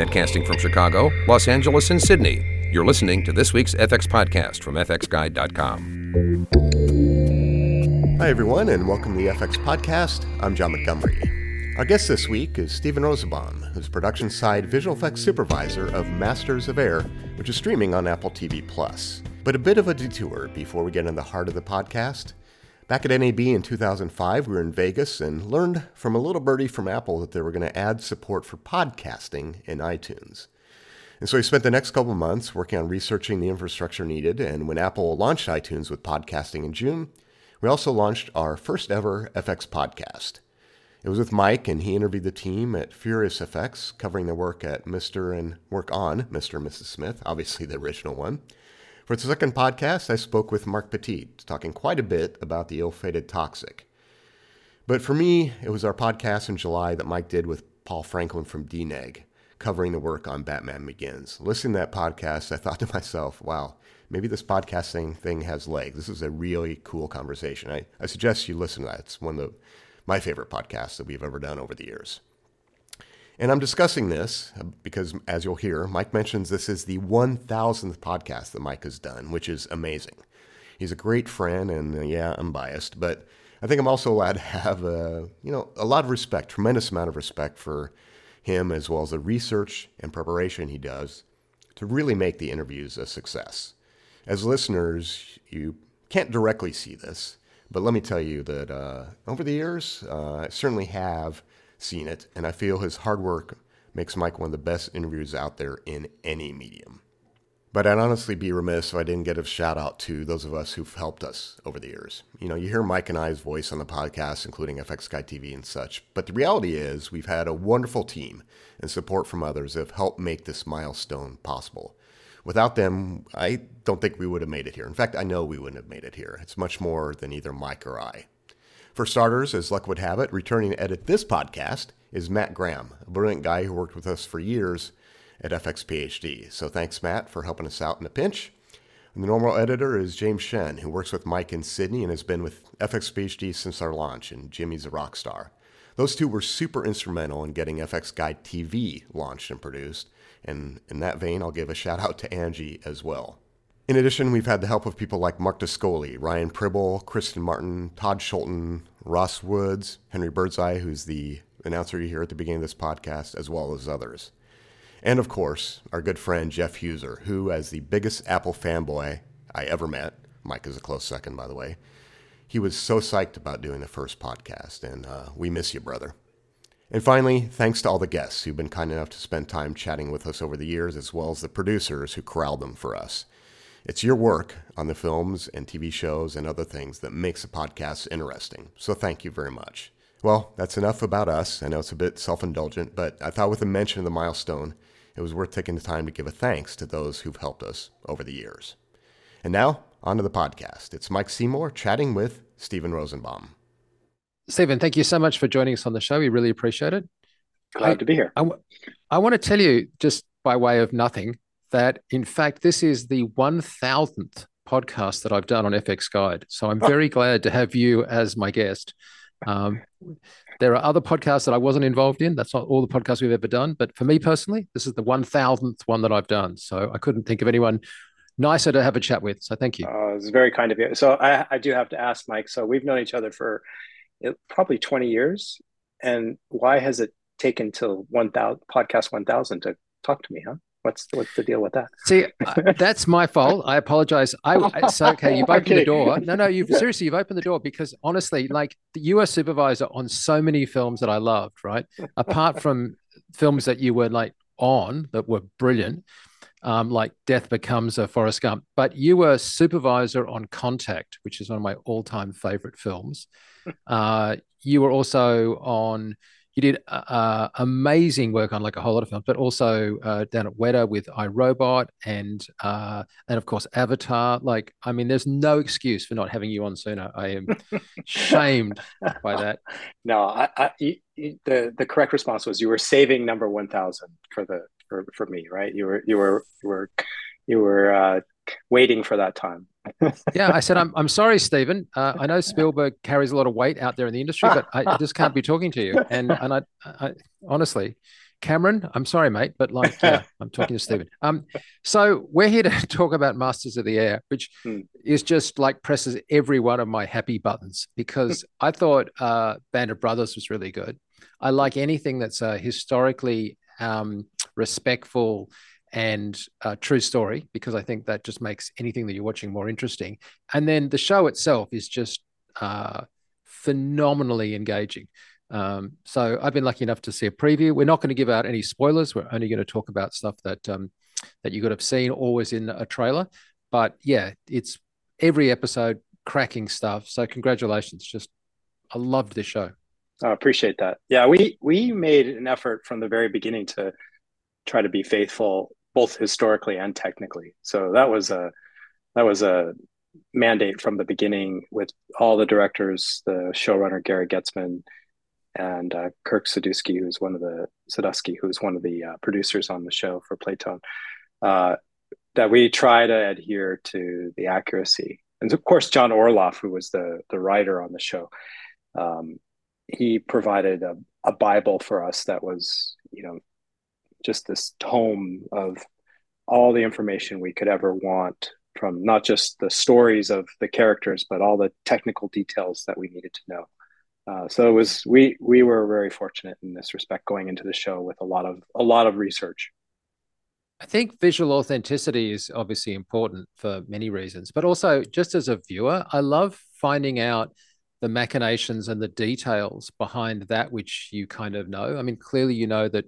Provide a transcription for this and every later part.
Netcasting from Chicago, Los Angeles, and Sydney. You're listening to this week's FX podcast from FXGuide.com. Hi, everyone, and welcome to the FX Podcast. I'm John Montgomery. Our guest this week is Stephen Rosenbaum, who's production side visual effects supervisor of Masters of Air, which is streaming on Apple TV Plus. But a bit of a detour before we get in the heart of the podcast. Back at NAB in 2005, we were in Vegas and learned from a little birdie from Apple that they were going to add support for podcasting in iTunes. And so we spent the next couple months working on researching the infrastructure needed. And when Apple launched iTunes with podcasting in June, we also launched our first ever FX podcast. It was with Mike, and he interviewed the team at Furious FX, covering their work at Mr. and work on Mr. and Mrs. Smith, obviously the original one. For the second podcast, I spoke with Marc Petit, talking quite a bit about the ill fated toxic. But for me, it was our podcast in July that Mike did with Paul Franklin from DNEG, covering the work on Batman Begins. Listening to that podcast, I thought to myself, wow, maybe this podcasting thing has legs. This is a really cool conversation. I, I suggest you listen to that. It's one of the, my favorite podcasts that we've ever done over the years. And I'm discussing this because, as you'll hear, Mike mentions this is the 1000th podcast that Mike has done, which is amazing. He's a great friend, and uh, yeah, I'm biased, but I think I'm also allowed to have a, you know, a lot of respect, tremendous amount of respect for him as well as the research and preparation he does to really make the interviews a success. As listeners, you can't directly see this, but let me tell you that uh, over the years, uh, I certainly have seen it, and I feel his hard work makes Mike one of the best interviews out there in any medium. But I'd honestly be remiss if I didn't get a shout out to those of us who've helped us over the years. You know, you hear Mike and I's voice on the podcast, including FX Guide TV and such, but the reality is we've had a wonderful team and support from others that have helped make this milestone possible. Without them, I don't think we would have made it here. In fact, I know we wouldn't have made it here. It's much more than either Mike or I. For starters, as luck would have it, returning to edit this podcast is Matt Graham, a brilliant guy who worked with us for years at FX PhD. So thanks, Matt, for helping us out in a pinch. And the normal editor is James Shen, who works with Mike in Sydney and has been with FX PhD since our launch, and Jimmy's a rock star. Those two were super instrumental in getting FX Guide TV launched and produced, and in that vein, I'll give a shout out to Angie as well. In addition, we've had the help of people like Mark Dascoli, Ryan Pribble, Kristen Martin, Todd Schulten, Ross Woods, Henry Birdseye, who's the announcer you hear at the beginning of this podcast, as well as others. And of course, our good friend Jeff Heusser, who, as the biggest Apple fanboy I ever met, Mike is a close second, by the way, he was so psyched about doing the first podcast, and uh, we miss you, brother. And finally, thanks to all the guests who've been kind enough to spend time chatting with us over the years, as well as the producers who corralled them for us. It's your work on the films and TV shows and other things that makes the podcast interesting. So thank you very much. Well, that's enough about us. I know it's a bit self indulgent, but I thought with a mention of the milestone, it was worth taking the time to give a thanks to those who've helped us over the years. And now, on to the podcast. It's Mike Seymour chatting with Stephen Rosenbaum. Stephen, thank you so much for joining us on the show. We really appreciate it. Glad I, to be here. I, I want to tell you, just by way of nothing, that in fact, this is the 1000th podcast that I've done on FX Guide. So I'm very glad to have you as my guest. Um, there are other podcasts that I wasn't involved in. That's not all the podcasts we've ever done. But for me personally, this is the 1000th one that I've done. So I couldn't think of anyone nicer to have a chat with. So thank you. Uh, it's very kind of you. So I, I do have to ask, Mike. So we've known each other for probably 20 years. And why has it taken till 1000 podcast 1000 to talk to me, huh? What's what's the deal with that? See, uh, that's my fault. I apologize. I it's okay. You've opened the door. No, no. You've seriously you've opened the door because honestly, like you were supervisor on so many films that I loved. Right, apart from films that you were like on that were brilliant, um, like Death Becomes a Forrest Gump. But you were supervisor on Contact, which is one of my all-time favorite films. Uh, you were also on you did uh, uh, amazing work on like a whole lot of films, but also uh, down at Weta with I, Robot and uh, and of course Avatar. Like, I mean, there's no excuse for not having you on sooner. I am shamed by that. No, I, I, you, the the correct response was you were saving number one thousand for the for, for me, right? You were you were you were you were uh, waiting for that time. Yeah, I said, I'm, I'm sorry, Stephen. Uh, I know Spielberg carries a lot of weight out there in the industry, but I just can't be talking to you. And and I, I honestly, Cameron, I'm sorry, mate, but like, yeah, I'm talking to Stephen. Um, so we're here to talk about Masters of the Air, which hmm. is just like presses every one of my happy buttons because I thought uh, Band of Brothers was really good. I like anything that's a historically um, respectful and a true story because I think that just makes anything that you're watching more interesting. And then the show itself is just uh, phenomenally engaging. Um, so I've been lucky enough to see a preview. We're not going to give out any spoilers. We're only going to talk about stuff that um, that you could have seen always in a trailer. But yeah, it's every episode cracking stuff. So congratulations! Just I loved this show. I appreciate that. Yeah, we we made an effort from the very beginning to try to be faithful both historically and technically. So that was a that was a mandate from the beginning with all the directors, the showrunner Gary Goetzman, and uh, Kirk Saduski, who's one of the Saduski, who's one of the uh, producers on the show for Playtone, uh, that we try to adhere to the accuracy. And of course, John Orloff, who was the the writer on the show, um, he provided a, a Bible for us that was, you know, just this tome of all the information we could ever want from not just the stories of the characters, but all the technical details that we needed to know. Uh, so it was we we were very fortunate in this respect going into the show with a lot of a lot of research. I think visual authenticity is obviously important for many reasons, but also just as a viewer, I love finding out the machinations and the details behind that which you kind of know. I mean, clearly you know that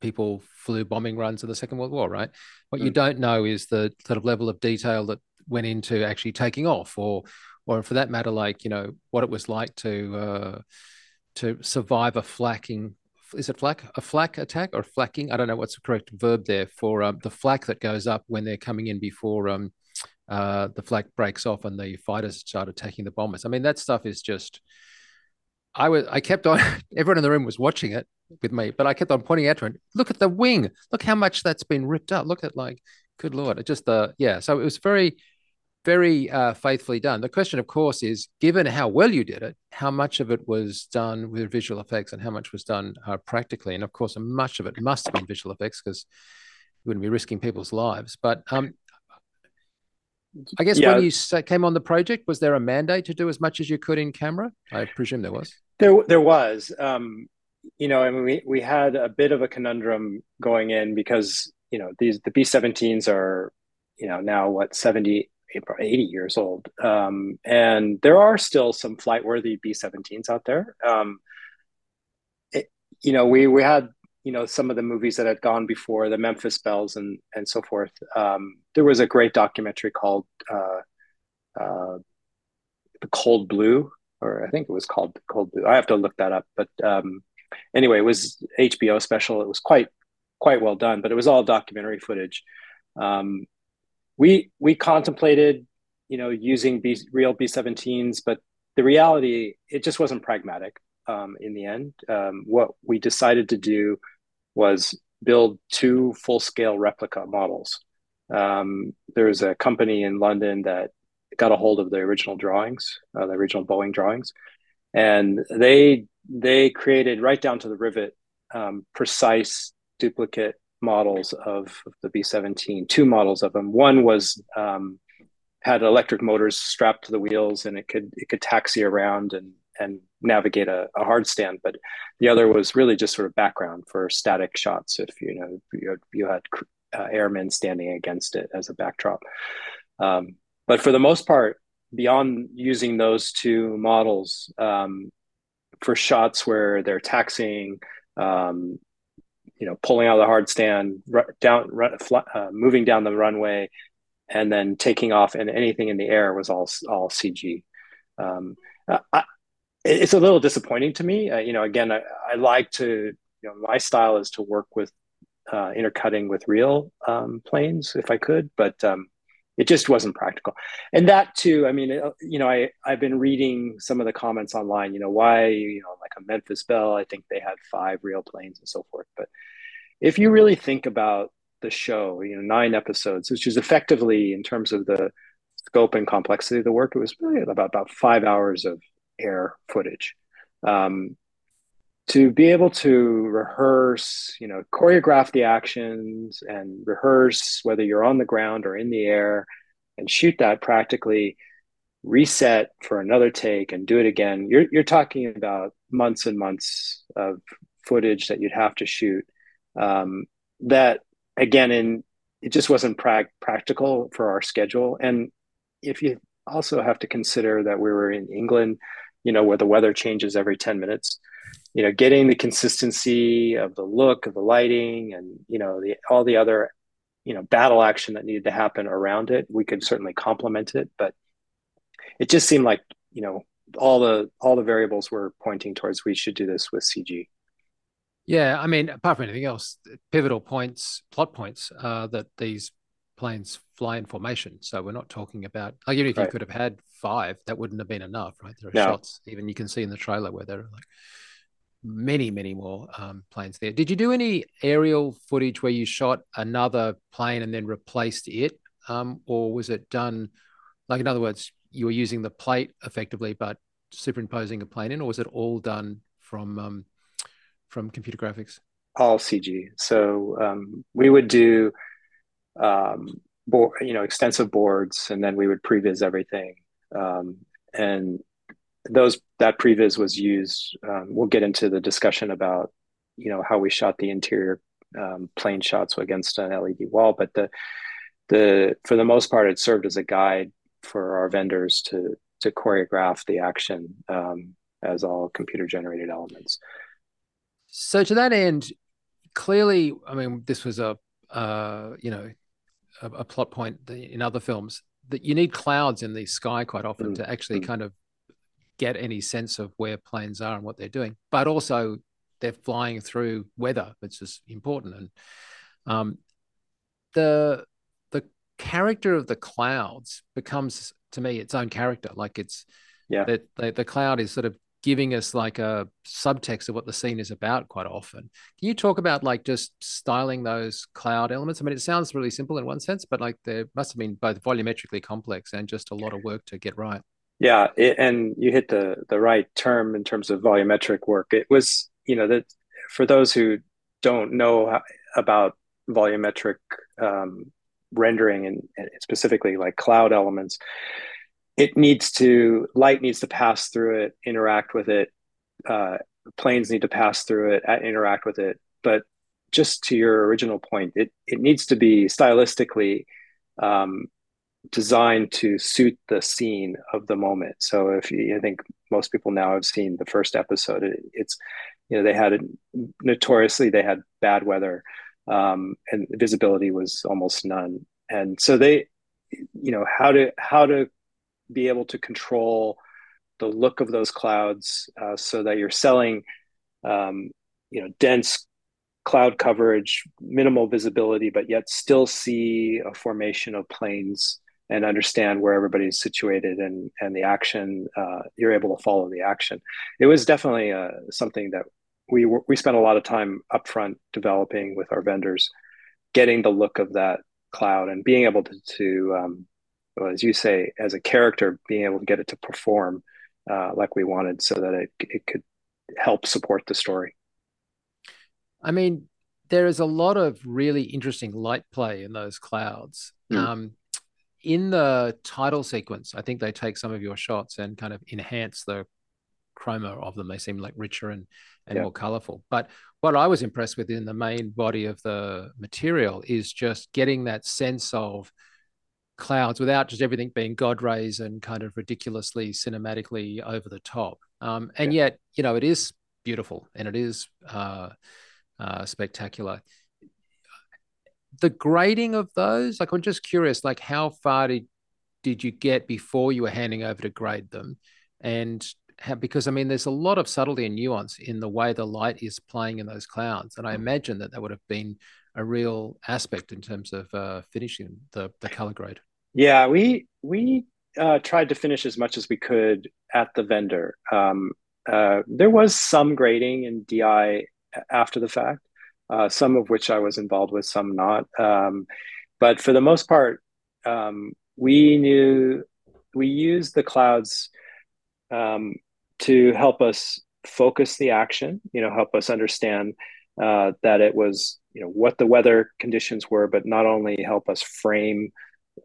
people flew bombing runs in the Second World War, right? What mm. you don't know is the sort of level of detail that went into actually taking off, or or for that matter, like you know what it was like to uh, to survive a flacking. Is it flak a flak attack or flacking? I don't know what's the correct verb there for um, the flak that goes up when they're coming in before um, uh, the flak breaks off and the fighters start attacking the bombers. I mean, that stuff is just. I was. I kept on. Everyone in the room was watching it with me, but I kept on pointing out to her. Look at the wing. Look how much that's been ripped up. Look at like, good lord. It just uh yeah. So it was very, very uh, faithfully done. The question, of course, is given how well you did it, how much of it was done with visual effects and how much was done uh, practically? And of course, much of it must have been visual effects because you wouldn't be risking people's lives. But um, I guess yeah. when you came on the project, was there a mandate to do as much as you could in camera? I presume there was. There, there was. Um, you know, I mean, we we had a bit of a conundrum going in because you know these the B-17s are you know now what 70 80 years old um, and there are still some flight worthy b-17s out there um, it, you know we we had you know some of the movies that had gone before the memphis bells and and so forth um, there was a great documentary called uh, uh, the cold blue or i think it was called the cold blue. I have to look that up but um, anyway it was hbo special. It was quite quite well done but it was all documentary footage. Um, we we contemplated you know using B, real b17s but the reality it just wasn't pragmatic um, in the end. Um, what we decided to do was build two full scale replica models. Um, there's a company in London that got a hold of the original drawings, uh, the original Boeing drawings, and they they created right down to the rivet um, precise duplicate models of, the B-17. Two models of them. One was um, had electric motors strapped to the wheels, and it could it could taxi around and and navigate a, a hard stand. But the other was really just sort of background for static shots. If you know you had, you had uh, airmen standing against it as a backdrop. Um, but for the most part, beyond using those two models um, for shots where they're taxiing, um, you know, pulling out of the hard stand, down, uh, moving down the runway, and then taking off, and anything in the air was all all CG. Um, I, it's a little disappointing to me. Uh, you know, again, I, I, like to, you know, my style is to work with uh, intercutting with real um, planes if I could, but um, it just wasn't practical. And that too, I mean, uh, you know, I I've been reading some of the comments online. You know, why you know, like a Memphis Belle, I think they had five real planes and so forth. But if you really think about the show, you know, nine episodes, which is effectively in terms of the scope and complexity of the work, it was really about about five hours of air footage. Um, to be able to rehearse, you know, choreograph the actions and rehearse whether you're on the ground or in the air and shoot that practically, reset for another take and do it again. You're you're talking about months and months of footage that you'd have to shoot. Um, that again, in it just wasn't pra- practical for our schedule. And if you also have to consider that we were in England, you know, where the weather changes every 10 minutes, you know, getting the consistency of the look of the lighting and, you know, the, all the other, you know, battle action that needed to happen around it, we could certainly complement it, but it just seemed like, you know, all the, all the variables were pointing towards we should do this with CG. Yeah, I mean, apart from anything else, pivotal points, plot points, uh, that these planes fly in formation. So we're not talking about like even if right. you could have had five, that wouldn't have been enough, right? There are no. shots, even you can see in the trailer where there are like many, many more um, planes there. Did you do any aerial footage where you shot another plane and then replaced it, um, or was it done like in other words, you were using the plate effectively, but superimposing a plane in, or was it all done from um, from computer graphics? All CG. So um, we would do, um, board, you know, extensive boards, and then we would previs everything. Um, and those that previs was used. Um, we'll get into the discussion about, you know, how we shot the interior um, plane shots against an LED wall, but the the for the most part, it served as a guide for our vendors to to choreograph the action um, as all computer generated elements. So to that end, clearly, I mean, this was a uh, you know a, a, plot point in other films that you need clouds in the sky quite often mm. to actually mm. kind of get any sense of where planes are and what they're doing. But also, they're flying through weather, which is important. And um, the the character of the clouds becomes to me its own character. Like it's yeah, that the, the cloud is sort of giving us like a subtext of what the scene is about quite often. Can you talk about like just styling those cloud elements? I mean, it sounds really simple in one sense, but like there must have been both volumetrically complex and just a lot of work to get right. Yeah, it, and you hit the the right term in terms of volumetric work. It was, you know, that for those who don't know about volumetric um, rendering and, and specifically like cloud elements, it needs to light needs to pass through it interact with it uh, planes need to pass through it interact with it. But just to your original point it it needs to be stylistically um, designed to suit the scene of the moment. So if you, i think most people now have seen the first episode it, it's you know they had it notoriously they had bad weather um, and visibility was almost none. And so they you know how to how to be able to control the look of those clouds uh, so that you're selling um, you know dense cloud coverage minimal visibility but yet still see a formation of planes and understand where everybody's situated and and the action uh, you're able to follow the action. It was definitely uh, something that we we spent a lot of time upfront developing with our vendors getting the look of that cloud and being able to, to um, as you say, as a character, being able to get it to perform uh, like we wanted, so that it it could help support the story. I mean, there is a lot of really interesting light play in those clouds. Mm. Um, in the title sequence, I think they take some of your shots and kind of enhance the chroma of them. They seem like richer and, and yeah. more colorful. But what I was impressed with in the main body of the material is just getting that sense of clouds without just everything being god rays and kind of ridiculously cinematically over the top. Um, and yeah. yet you know it is beautiful and it is uh, uh, spectacular. The grading of those like i'm just curious like how far did did you get before you were handing over to grade them? And how, because i mean there's a lot of subtlety and nuance in the way the light is playing in those clouds. And i imagine that that would have been a real aspect in terms of uh, finishing the the color grade yeah, we we uh, tried to finish as much as we could at the vendor. Um, uh, there was some grading in DI after the fact, uh, some of which I was involved with, some not. Um, but for the most part, um, we knew we used the clouds um, to help us focus the action, you know, help us understand uh, that it was, you know, what the weather conditions were, but not only help us frame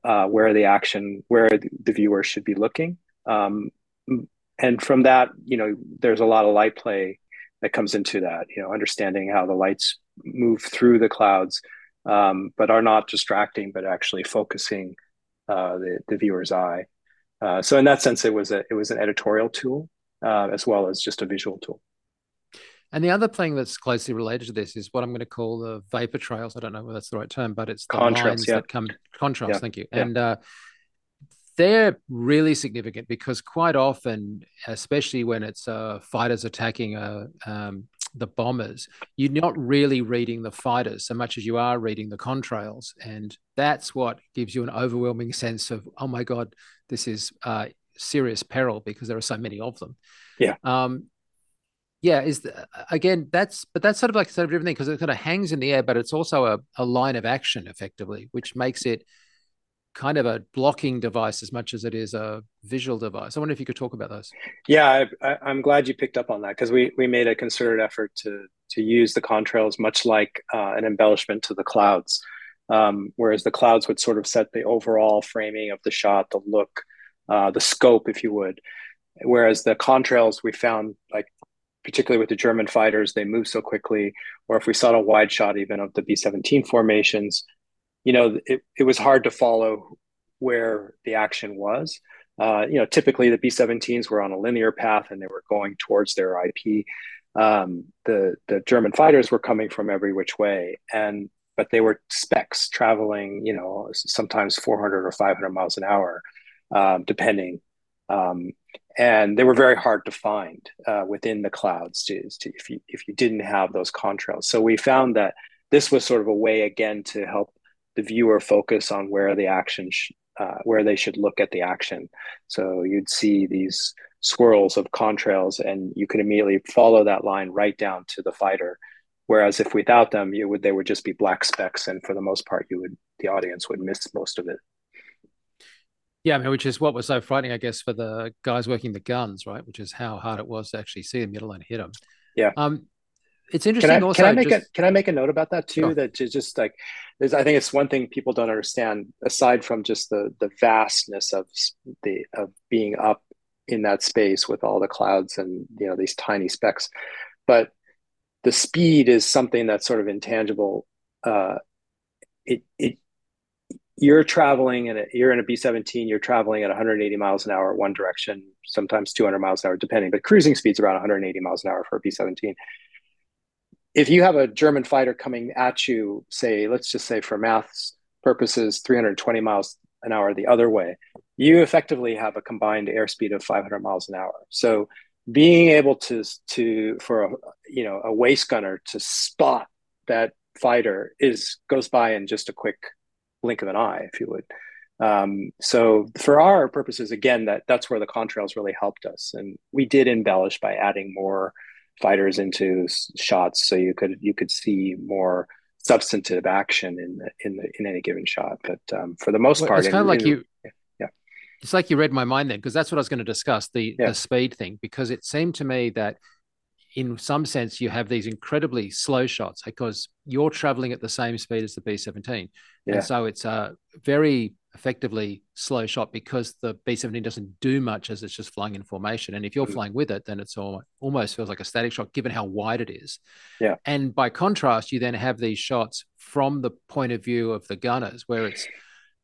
uh, where the action, where the viewer should be looking. Um, and from that, you know, there's a lot of light play that comes into that, you know, understanding how the lights move through the clouds, um, but are not distracting, but actually focusing uh, the, the viewer's eye. Uh, so in that sense, it was a it was an editorial tool uh, as well as just a visual tool. And the other thing that's closely related to this is what I'm going to call the vapor trails. I don't know whether that's the right term, but it's the contrails, lines yeah. that come contrails. Yeah. Thank you. Yeah. And uh, they're really significant because quite often, especially when it's uh, fighters attacking a, uh, um, the bombers, you're not really reading the fighters so much as you are reading the contrails, and that's what gives you an overwhelming sense of, oh my god, this is uh, serious peril because there are so many of them. Yeah. Um, yeah, is the, again that's but that's sort of like sort of different thing because it kind of hangs in the air, but it's also a, a line of action effectively, which makes it kind of a blocking device as much as it is a visual device. I wonder if you could talk about those. Yeah, I, am glad you picked up on that because we we made a concerted effort to to use the contrails much like uh, an embellishment to the clouds, um, whereas the clouds would sort of set the overall framing of the shot, the look, uh, the scope, if you would. Whereas the contrails we found like particularly with the German fighters, they move so quickly. Or if we saw a wide shot even of the B 17 formations, you know, it, it was hard to follow where the action was. Uh, you know, typically the B 17s were on a linear path and they were going towards their IP. Um, the, the German fighters were coming from every which way. And but they were specks traveling, you know, sometimes 400 or 500 miles an hour, um, depending. Um, and they were very hard to find uh, within the clouds to, to, if you if you didn't have those contrails. So we found that this was sort of a way again to help the viewer focus on where the action sh- uh, where they should look at the action. So you'd see these swirls of contrails, and you could immediately follow that line right down to the fighter. Whereas if without them, you would they would just be black specks, and for the most part, you would the audience would miss most of it. Yeah, I mean, which is what was so frightening, I guess, for the guys working the guns, right? Which is how hard it was to actually see them, middle and hit them. Yeah. Um, it's interesting. Can I, also, can I make just... a can I make a note about that too? That just like there's, I think it's one thing people don't understand aside from just the the vastness of the of being up in that space with all the clouds and you know these tiny specks, but the speed is something that's sort of intangible. Uh, it it you're traveling and you're in a B-17, you're traveling at 180 miles an hour one direction, sometimes 200 miles an hour, depending, but cruising speed's around 180 miles an hour for a B-17. If you have a German fighter coming at you, say, let's just say for maths purposes, 320 miles an hour the other way, you effectively have a combined airspeed of 500 miles an hour. So being able to, to for a, you know, a waist gunner to spot that fighter is goes by in just a quick blink of an eye, if you would. Um, so for our purposes, again, that that's where the contrails really helped us, and we did embellish by adding more fighters into shots, so you could you could see more substantive action in the, in the, in any given shot. But um, for the most well, part, it's kind of like you. Yeah, it's like you read my mind then, because that's what I was going to discuss the yeah. the speed thing, because it seemed to me that in some sense you have these incredibly slow shots because you're traveling at the same speed as the B17. Yeah. And so it's a very effectively slow shot because the B17 doesn't do much as it's just flying in formation. And if you're mm. flying with it, then it's all, almost feels like a static shot given how wide it is. Yeah. And by contrast, you then have these shots from the point of view of the gunners where it's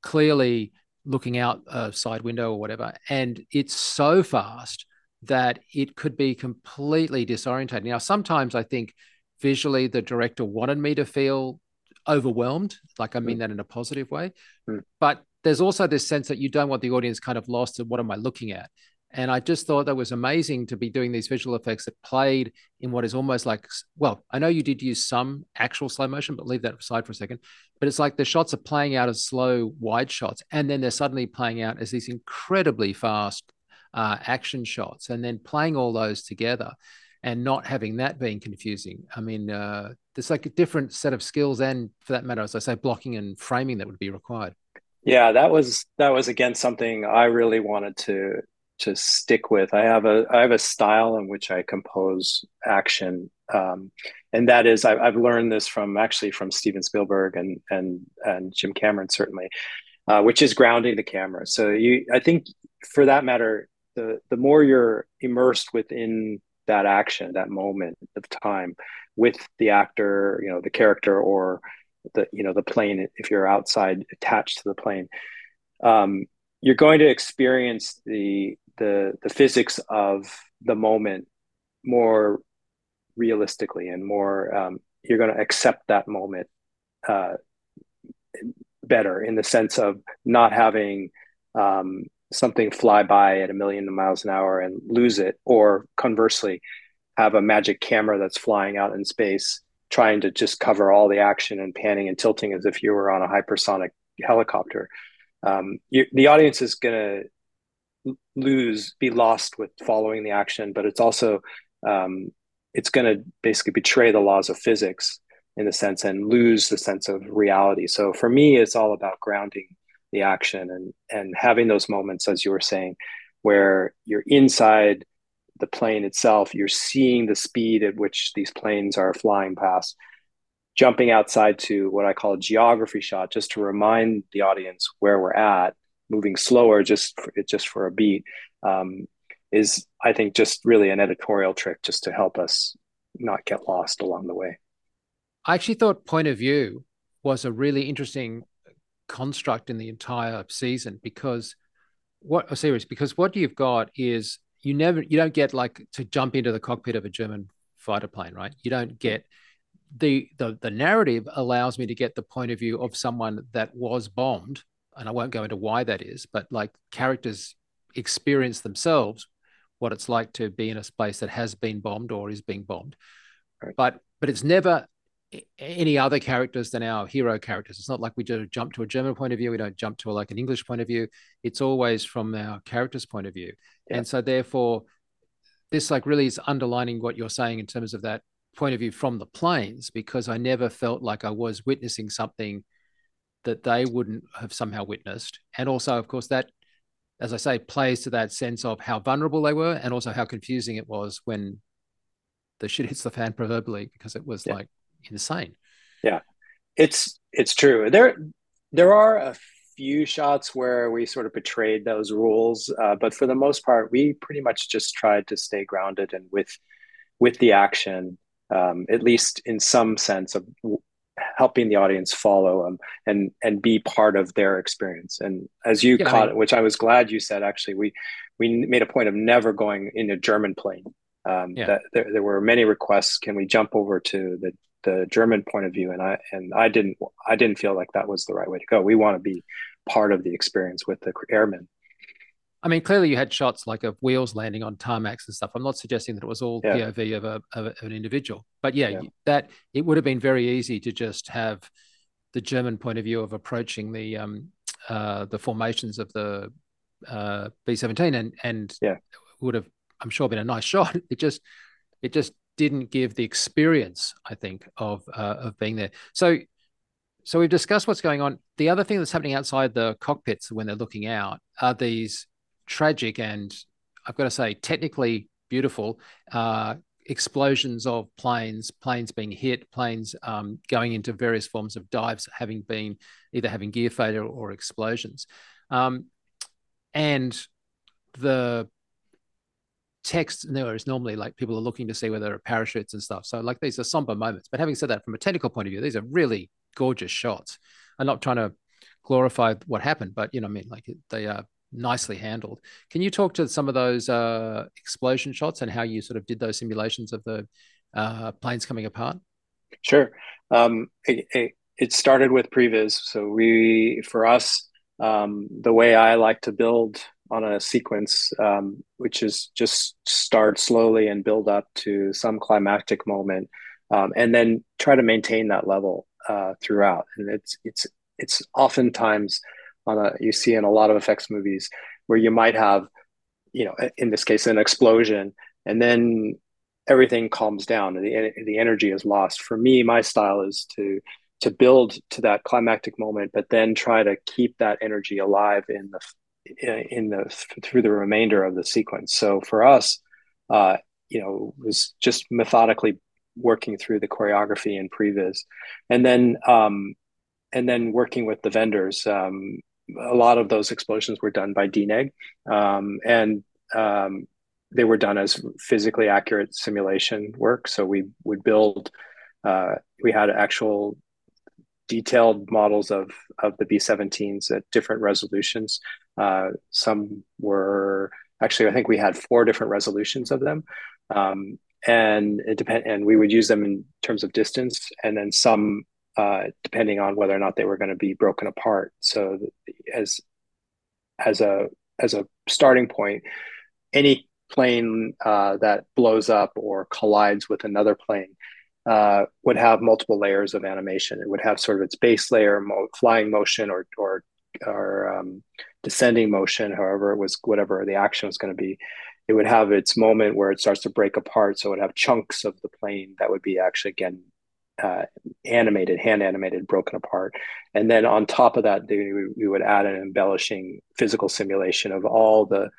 clearly looking out a side window or whatever. And it's so fast that it could be completely disorientating. Now, sometimes I think visually the director wanted me to feel overwhelmed, like I mean mm. that in a positive way. Mm. But there's also this sense that you don't want the audience kind of lost at what am I looking at? And I just thought that was amazing to be doing these visual effects that played in what is almost like, well, I know you did use some actual slow motion, but leave that aside for a second. But it's like the shots are playing out as slow, wide shots, and then they're suddenly playing out as these incredibly fast uh, action shots, and then playing all those together and not having that being confusing. I mean, uh, there's like a different set of skills, and for that matter, as I say, blocking and framing that would be required. Yeah, that was that was again something I really wanted to to stick with. I have a I have a style in which I compose action, um, and that is I, have learned this from actually from Steven Spielberg and and and Jim Cameron certainly, uh, which is grounding the camera. So you, I think, for that matter, the the more you're immersed within that action, that moment of time, with the actor, you know, the character or the you know the plane if you're outside attached to the plane um, you're going to experience the the the physics of the moment more realistically and more um, you're going to accept that moment uh, better in the sense of not having um, something fly by at a million miles an hour and lose it or conversely have a magic camera that's flying out in space trying to just cover all the action and panning and tilting as if you were on a hypersonic helicopter. Um, you, the audience is going to lose, be lost with following the action, but it's also um, it's going to basically betray the laws of physics in a sense and lose the sense of reality. So for me, it's all about grounding the action and and having those moments, as you were saying, where you're inside the plane itself, you're seeing the speed at which these planes are flying past. Jumping outside to what I call a geography shot, just to remind the audience where we're at, moving slower just for, just for a beat, um, is I think just really an editorial trick just to help us not get lost along the way. I actually thought point of view was a really interesting construct in the entire season because what oh, a series because what you've got is you never you don't get like to jump into the cockpit of a German fighter plane, right? You don't get the the the narrative allows me to get the point of view of someone that was bombed, and I won't go into why that is, but like characters experience themselves what it's like to be in a space that has been bombed or is being bombed. Right. But but it's never any other characters than our hero characters. It's not like we just jump to a German point of view. We don't jump to a, like an English point of view. It's always from our character's point of view. Yeah. And so therefore, this like really is underlining what you're saying in terms of that point of view from the planes, because I never felt like I was witnessing something that they wouldn't have somehow witnessed. And also, of course, that, as I say, plays to that sense of how vulnerable they were and also how confusing it was when the shit hits the fan proverbially, because it was yeah. like insane. Yeah, it's it's true. There there are a few shots where we sort of betrayed those rules, uh, but for the most part, we pretty much just tried to stay grounded and with with the action, um, at least in some sense of helping the audience follow them and and be part of their experience. And as you yeah, caught which I was glad you said, actually, we we made a point of never going in a German plane. Um, yeah. That there, there were many requests. Can we jump over to the the German point of view, and I and I didn't I didn't feel like that was the right way to go. We want to be part of the experience with the airmen. I mean, clearly you had shots like of wheels landing on tarmacs and stuff. I'm not suggesting that it was all yeah. POV of, a, of, an individual, but yeah, yeah, that it would have been very easy to just have the German point of view of approaching the um, uh, the formations of the uh, B-17, and and yeah. would have I'm sure been a nice shot. It just it just didn't give the experience, I think, of uh, of being there. So, so we've discussed what's going on. The other thing that's happening outside the cockpits when they're looking out are these tragic and I've got to say technically beautiful uh, explosions of planes, planes being hit, planes um, going into various forms of dives, having been either having gear failure or explosions, um, and the text there is normally like people are looking to see whether there are parachutes and stuff. So like these are somber moments. But having said that, from a technical point of view, these are really gorgeous shots. I'm not trying to glorify what happened, but you know, I mean, like they are nicely handled. Can you talk to some of those uh, explosion shots and how you sort of did those simulations of the uh, planes coming apart? Sure. Um, it, it started with previs. So we, for us, um, the way I like to build on a sequence, um, which is just start slowly and build up to some climactic moment, um, and then try to maintain that level uh, throughout. And it's it's it's oftentimes on a you see in a lot of effects movies where you might have, you know, in this case, an explosion, and then everything calms down and the the energy is lost. For me, my style is to to build to that climactic moment, but then try to keep that energy alive in the in the through the remainder of the sequence. So for us, uh, you know, was just methodically working through the choreography and previs, and then um, and then working with the vendors. Um, a lot of those explosions were done by DNEG, um, and um, they were done as physically accurate simulation work. So we would build. Uh, we had actual detailed models of of the B-17s at different resolutions. Uh, some were actually, I think we had four different resolutions of them, um, and it depend. And we would use them in terms of distance, and then some uh, depending on whether or not they were going to be broken apart. So as as a as a starting point, any plane uh, that blows up or collides with another plane uh, would have multiple layers of animation. It would have sort of its base layer, mo- flying motion, or or or um, descending motion, however it was, whatever the action was going to be. It would have its moment where it starts to break apart. So it would have chunks of the plane that would be actually again uh, animated, hand animated, broken apart. And then on top of that, we, we would add an embellishing physical simulation of all the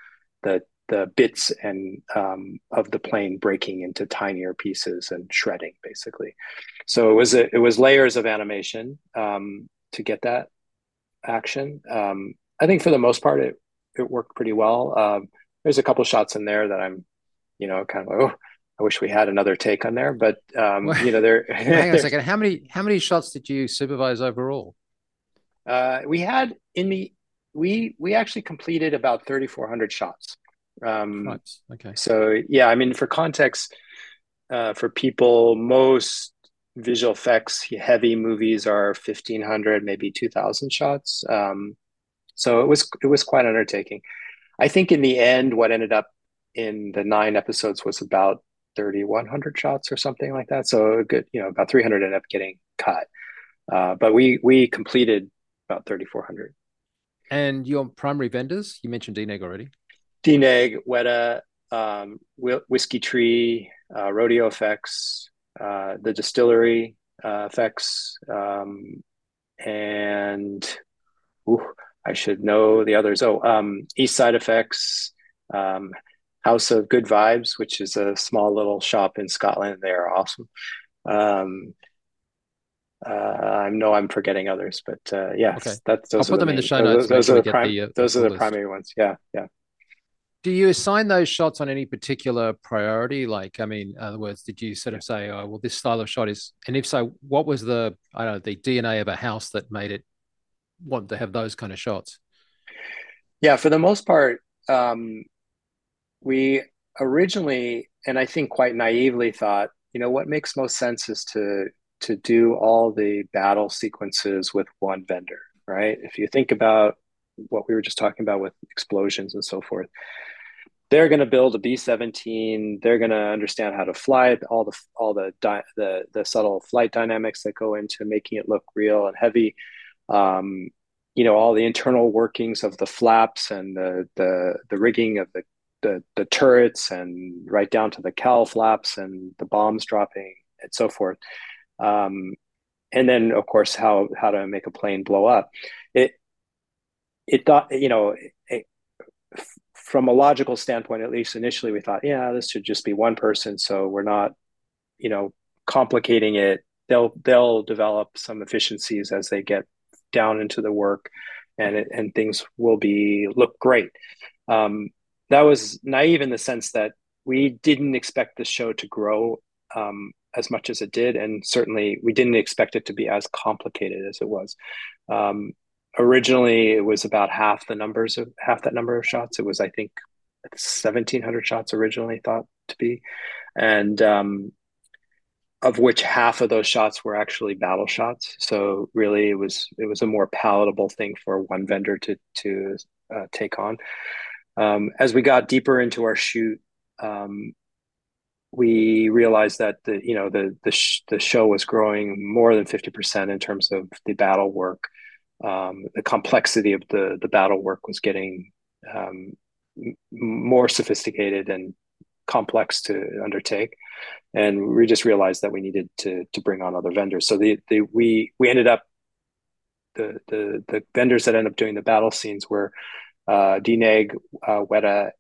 the the bits and um, of the plane breaking into tinier pieces and shredding basically so it was a, it was layers of animation um, to get that action um, i think for the most part it it worked pretty well um, there's a couple shots in there that i'm you know kind of like oh i wish we had another take on there but um, you know there hang on a second how many how many shots did you supervise overall uh, we had in the we we actually completed about 3400 shots um, right. Okay. So yeah, I mean, for context, uh, for people, most visual effects heavy movies are fifteen hundred, maybe two thousand shots. Um, so it was it was quite undertaking. I think in the end, what ended up in the nine episodes was about 3100 shots or something like that. So a good you know about 300 ended up getting cut. Uh, but we we completed about 3400 and your primary vendors you mentioned dneg already. DNEG, Weta, um, Whiskey Tree, uh, Rodeo FX, uh, the Distillery uh, Effects, um, and ooh, I should know the others. Oh, um, East Side Effects, um, House of Good Vibes, which is a small little shop in Scotland. They are awesome. Um, uh, I know I'm forgetting others, but uh, yeah, okay. that's those. I'll put them in the show notes. Those, those are the, prim- the uh, those are the primary ones. Yeah, yeah do you assign those shots on any particular priority? Like, I mean, in other words, did you sort of say, oh, well, this style of shot is, and if so, what was the, I don't know, the DNA of a house that made it want to have those kind of shots? Yeah, for the most part, um, we originally, and I think quite naively thought, you know, what makes most sense is to to do all the battle sequences with one vendor, right? If you think about what we were just talking about with explosions and so forth, they're going to build a B-17. They're going to understand how to fly it, all the all the di- the the subtle flight dynamics that go into making it look real and heavy. Um, you know, all the internal workings of the flaps and the the the rigging of the the, the turrets and right down to the cowl flaps and the bombs dropping and so forth. Um, and then, of course, how how to make a plane blow up. It it thought you know it, from a logical standpoint, at least initially, we thought, yeah, this should just be one person, so we're not, you know, complicating it. They'll they'll develop some efficiencies as they get down into the work, and it, and things will be look great. Um, that was naive in the sense that we didn't expect the show to grow um, as much as it did, and certainly we didn't expect it to be as complicated as it was. Um, originally it was about half the numbers of half that number of shots. It was, I think, 1700 shots originally thought to be. And, um, of which half of those shots were actually battle shots. So really, it was it was a more palatable thing for one vendor to to uh, take on. Um, as we got deeper into our shoot, um, we realized that the you know the the sh- the show was growing more than fifty percent in terms of the battle work, um, the complexity of the the battle work was getting um, m- more sophisticated and complex to undertake, and we just realized that we needed to to bring on other vendors. So the, the we we ended up the the the vendors that ended up doing the battle scenes were uh, DNEG, uh, Weta,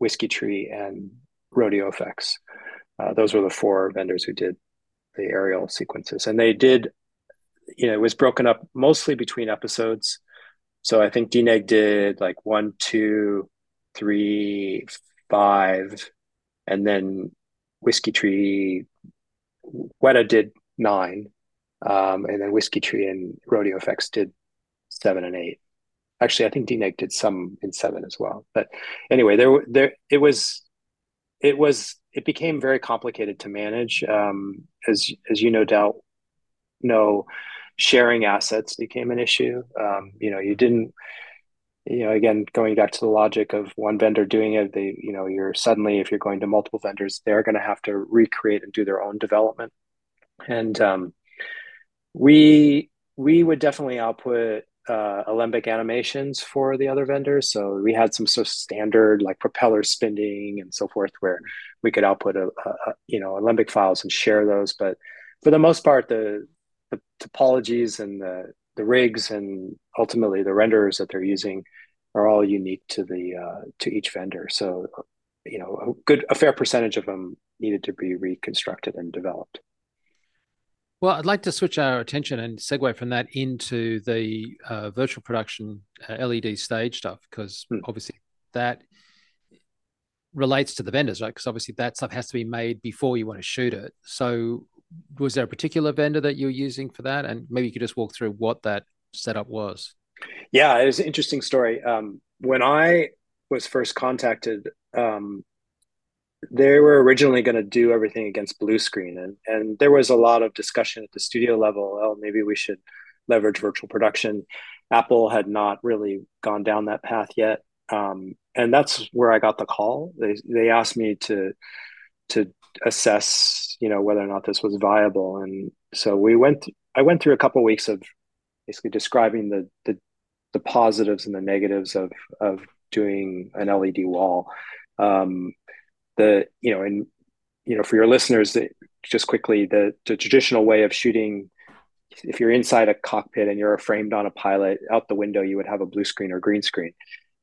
Whiskytree, and Rodeo FX. Uh, those were the four vendors who did the aerial sequences, and they did. You know, it was broken up mostly between episodes. So I think DNEG did like one, two, three, five, and then Whiskytree, Weta did nine, um, and then Whiskytree and Rodeo FX did seven and eight. Actually, I think DNEG did some in seven as well. But anyway, there, there, it was, it was, it became very complicated to manage. Um, as as you no doubt know, sharing assets became an issue. Um, you know, you didn't you know again going back to the logic of one vendor doing it they you know you're suddenly if you're going to multiple vendors they're going to have to recreate and do their own development. And um, we we would definitely output uh, alembic animations for the other vendors. So we had some sort of standard like propeller spinning and so forth where we could output a, a, a you know alembic files and share those. But for the most part the the topologies and the the rigs and ultimately the renderers that they're using are all unique to the uh, to each vendor. So, you know, a good a fair percentage of them needed to be reconstructed and developed. Well, I'd like to switch our attention and segue from that into the uh, virtual production uh, LED stage stuff because hmm. obviously that relates to the vendors, right? Because obviously that stuff has to be made before you want to shoot it. So, was there a particular vendor that you're using for that? And maybe you could just walk through what that setup was. Yeah, it was an interesting story. Um, when I was first contacted, um, they were originally going to do everything against blue screen, and and there was a lot of discussion at the studio level. Oh, maybe we should leverage virtual production. Apple had not really gone down that path yet, um, and that's where I got the call. They they asked me to to assess, you know, whether or not this was viable, and so we went. I went through a couple of weeks of basically describing the the the positives and the negatives of of doing an LED wall. Um, the you know, and you know, for your listeners, just quickly, the the traditional way of shooting, if you're inside a cockpit and you're framed on a pilot, out the window you would have a blue screen or green screen,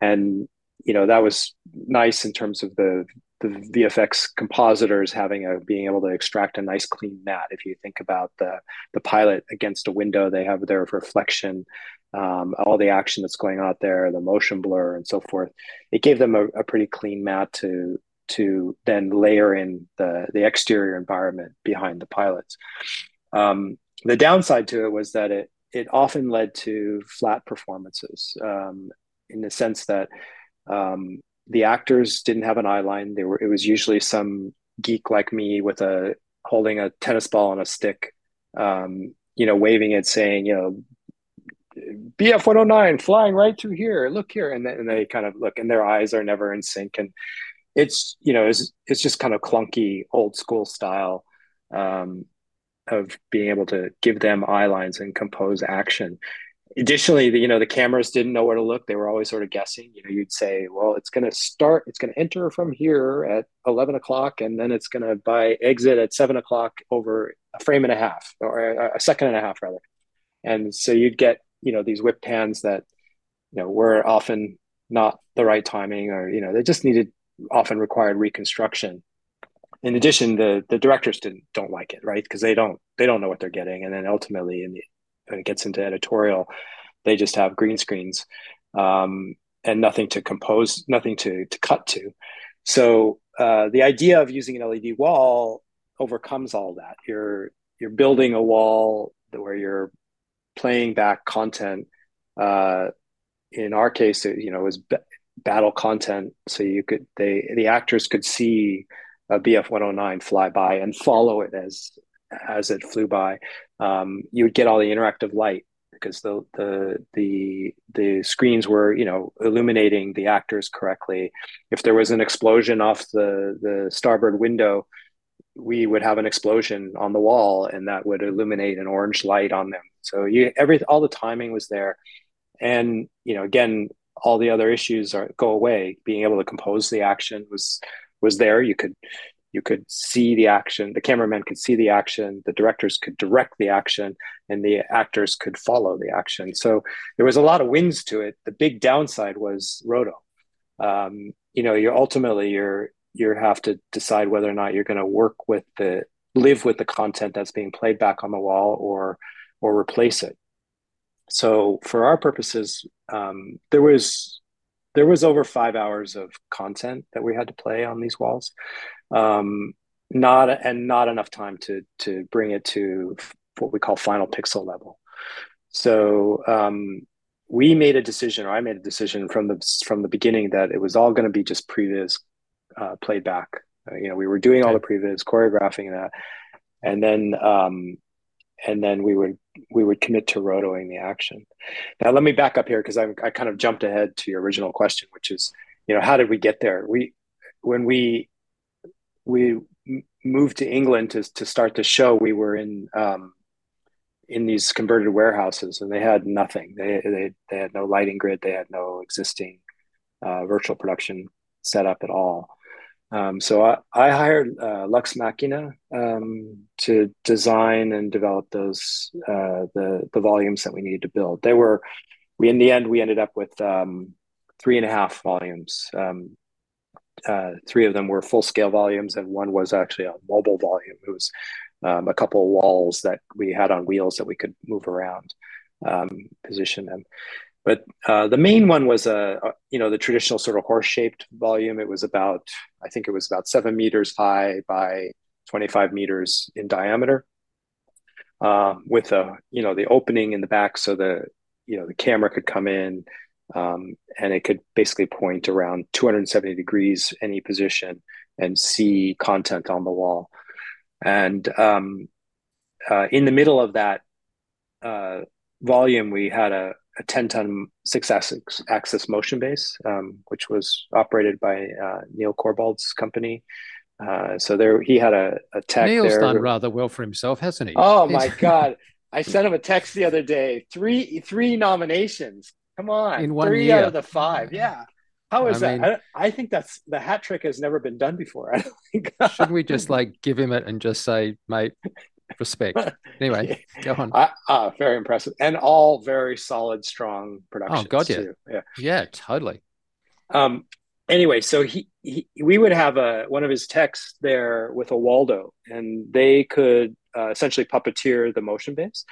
and you know that was nice in terms of the the VFX compositors having a being able to extract a nice clean mat If you think about the the pilot against a window, they have their reflection um, all the action that's going out there, the motion blur and so forth. It gave them a, a pretty clean mat to to then layer in the the exterior environment behind the pilots. Um, the downside to it was that it it often led to flat performances um, in the sense that um, the actors didn't have an eye line. They were it was usually some geek like me with a holding a tennis ball on a stick, um, you know, waving it, saying, you know, BF 109 flying right through here. Look here. And, then, and they kind of look and their eyes are never in sync. And it's, you know, it's, it's just kind of clunky, old school style um, of being able to give them eye lines and compose action. Additionally, the, you know, the cameras didn't know where to look. They were always sort of guessing. You know, you'd say, well, it's going to start, it's going to enter from here at 11 o'clock, and then it's going to by exit at seven o'clock over a frame and a half or a second and a half, rather. And so you'd get you know these whip pans that you know were often not the right timing or you know they just needed often required reconstruction. In addition the the directors didn't don't like it right? Because they don't they don't know what they're getting. And then ultimately in the, when it gets into editorial they just have green screens um, and nothing to compose nothing to to cut to. So uh, the idea of using an led wall overcomes all that. You're you're building a wall where you're playing back content. Uh, in our case, it, you know, it was b- battle content, so you could they the actors could see a BF one hundred nine fly by and follow it as as it flew by. Um, you would get all the interactive light because the the the the screens were you know illuminating the actors correctly. If there was an explosion off the the starboard window, we would have an explosion on the wall and that would illuminate an orange light on them. So you every all the timing was there. And you know again all the other issues are go away. Being able to compose the action was was there. You could you could see the action. The cameraman could see the action. The directors could direct the action and the actors could follow the action. So there was a lot of wins to it. The big downside was roto. Um, you know you're ultimately you're you have to decide whether or not you're going to work with the live with the content that's being played back on the wall or or replace it. So for our purposes um, there was there was over five hours of content that we had to play on these walls. Um, not and not enough time to to bring it to what we call final pixel level. So um, we made a decision or i made a decision from the from the beginning that it was all going to be just previs uh, played back uh, you know we were doing all the previs choreographing that and then um, and then we would we would commit to rotoing the action. Now let me back up here because I I kind of jumped ahead to your original question, which is you know how did we get there? We when we we moved to England to to start the show, we were in um, in these converted warehouses, and they had nothing. They they they had no lighting grid. They had no existing uh, virtual production setup at all. Um, so I, I hired uh, Lux Machina um, to design and develop those uh, the the volumes that we needed to build. They were we in the end we ended up with um, three and a half volumes. Um, uh, three of them were full scale volumes, and one was actually a mobile volume. It was um, a couple of walls that we had on wheels that we could move around, um, position them. But uh, the main one was a, a, you know the traditional sort of horse shaped volume. It was about I think it was about seven meters high by 25 meters in diameter, um, with a you know the opening in the back so the you know the camera could come in um, and it could basically point around 270 degrees any position and see content on the wall. And um, uh, in the middle of that uh, volume, we had a a 10 ton six axis motion base, um, which was operated by uh, Neil Corbould's company. Uh, so there, he had a, a tech. Neil's there. done rather well for himself, hasn't he? Oh my god! I sent him a text the other day. Three three nominations. Come on, in one three year. out of the five. Yeah. How is I that? mean- I, I think that's the hat trick has never been done before. I don't think. Shouldn't we just like give him it and just say, mate, respect? Anyway, go on. I, uh, very impressive, and all very solid, strong productions. Oh, God, yeah. too. yeah. Yeah, totally. Um, anyway, so he, he we would have a one of his techs there with a Waldo, and they could uh, essentially puppeteer the motion base,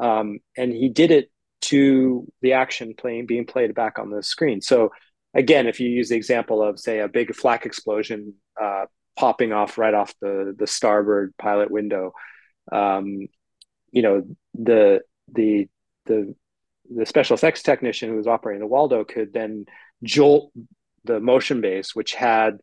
um, and he did it to the action playing being played back on the screen. So again, if you use the example of say a big flak explosion uh, popping off right off the the starboard pilot window, um, you know the the the the special effects technician who was operating the Waldo could then jolt the motion base, which had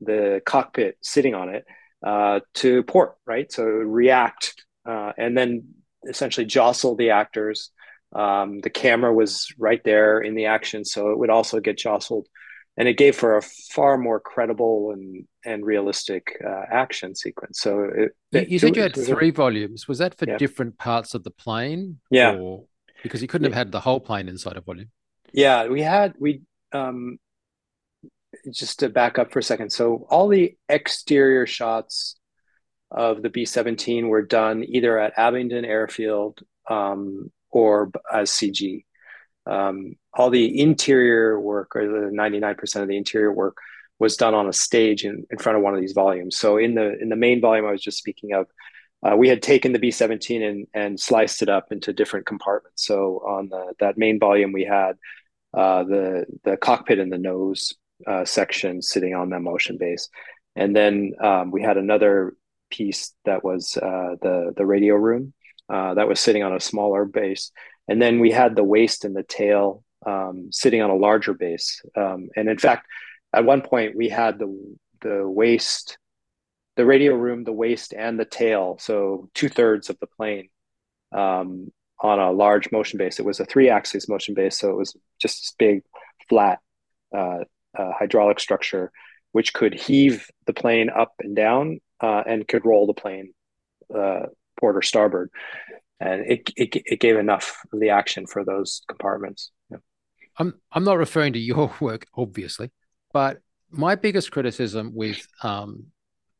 the cockpit sitting on it, uh, to port, right? So it would react uh, and then essentially jostle the actors. Um, the camera was right there in the action, so it would also get jostled. And it gave for a far more credible and, and realistic uh, action sequence. So it, You, it- you said you had three volumes. Was that for Yeah. different parts of the plane? Yeah. Or, because you couldn't have had the whole plane inside a volume. Yeah, we had we um just to back up for a second. So all the exterior shots of the B-17 were done either at Abingdon Airfield um, or as CG. Um, all the interior work, or the 99% of the interior work, was done on a stage in, in front of one of these volumes. So in the in the main volume I was just speaking of, uh, we had taken the B-17 and and sliced it up into different compartments. So on the that main volume we had uh, the the cockpit and the nose uh, section sitting on the motion base, and then um, we had another piece that was uh, the the radio room uh, that was sitting on a smaller base, and then we had the waist and the tail um, sitting on a larger base. Um, and in fact, at one point we had the the waist, the radio room, the waist, and the tail, so two thirds of the plane um, on a large motion base. It was a three axis motion base, so it was just this big, flat uh, uh, hydraulic structure, which could heave the plane up and down uh, and could roll the plane uh, port or starboard. And it, it, it gave enough of the action for those compartments. I'm I'm not referring to your work, obviously, but my biggest criticism with um,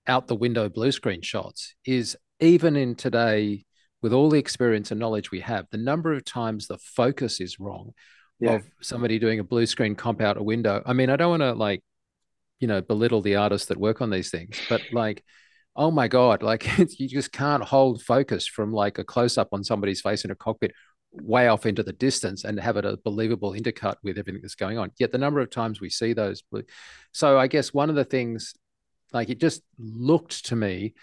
out the window blue screen shots is even in today with all the experience and knowledge we have the number of times the focus is wrong yeah. of somebody doing a blue screen comp out a window i mean i don't want to like you know belittle the artists that work on these things but like oh my god like you just can't hold focus from like a close up on somebody's face in a cockpit way off into the distance and have it a believable intercut with everything that's going on yet the number of times we see those blue so i guess one of the things like it just looked to me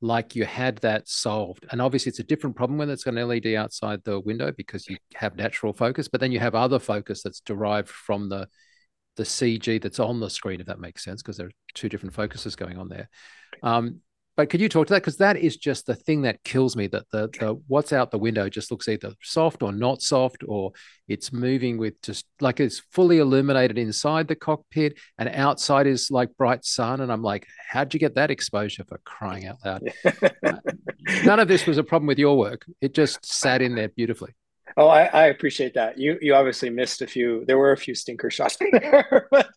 like you had that solved. And obviously, it's a different problem when it's got an LED outside the window because you have natural focus, but then you have other focus that's derived from the the CG that's on the screen, if that makes sense, because there are two different focuses going on there. Um, but could you talk to that? Because that is just the thing that kills me. That the the what's out the window just looks either soft or not soft, or it's moving with just like it's fully illuminated inside the cockpit, and outside is like bright sun. And I'm like, how'd you get that exposure for crying out loud? Uh, none of this was a problem with your work. It just sat in there beautifully. Oh, I, I, appreciate that. You you obviously missed a few. There were a few stinker shots in there, but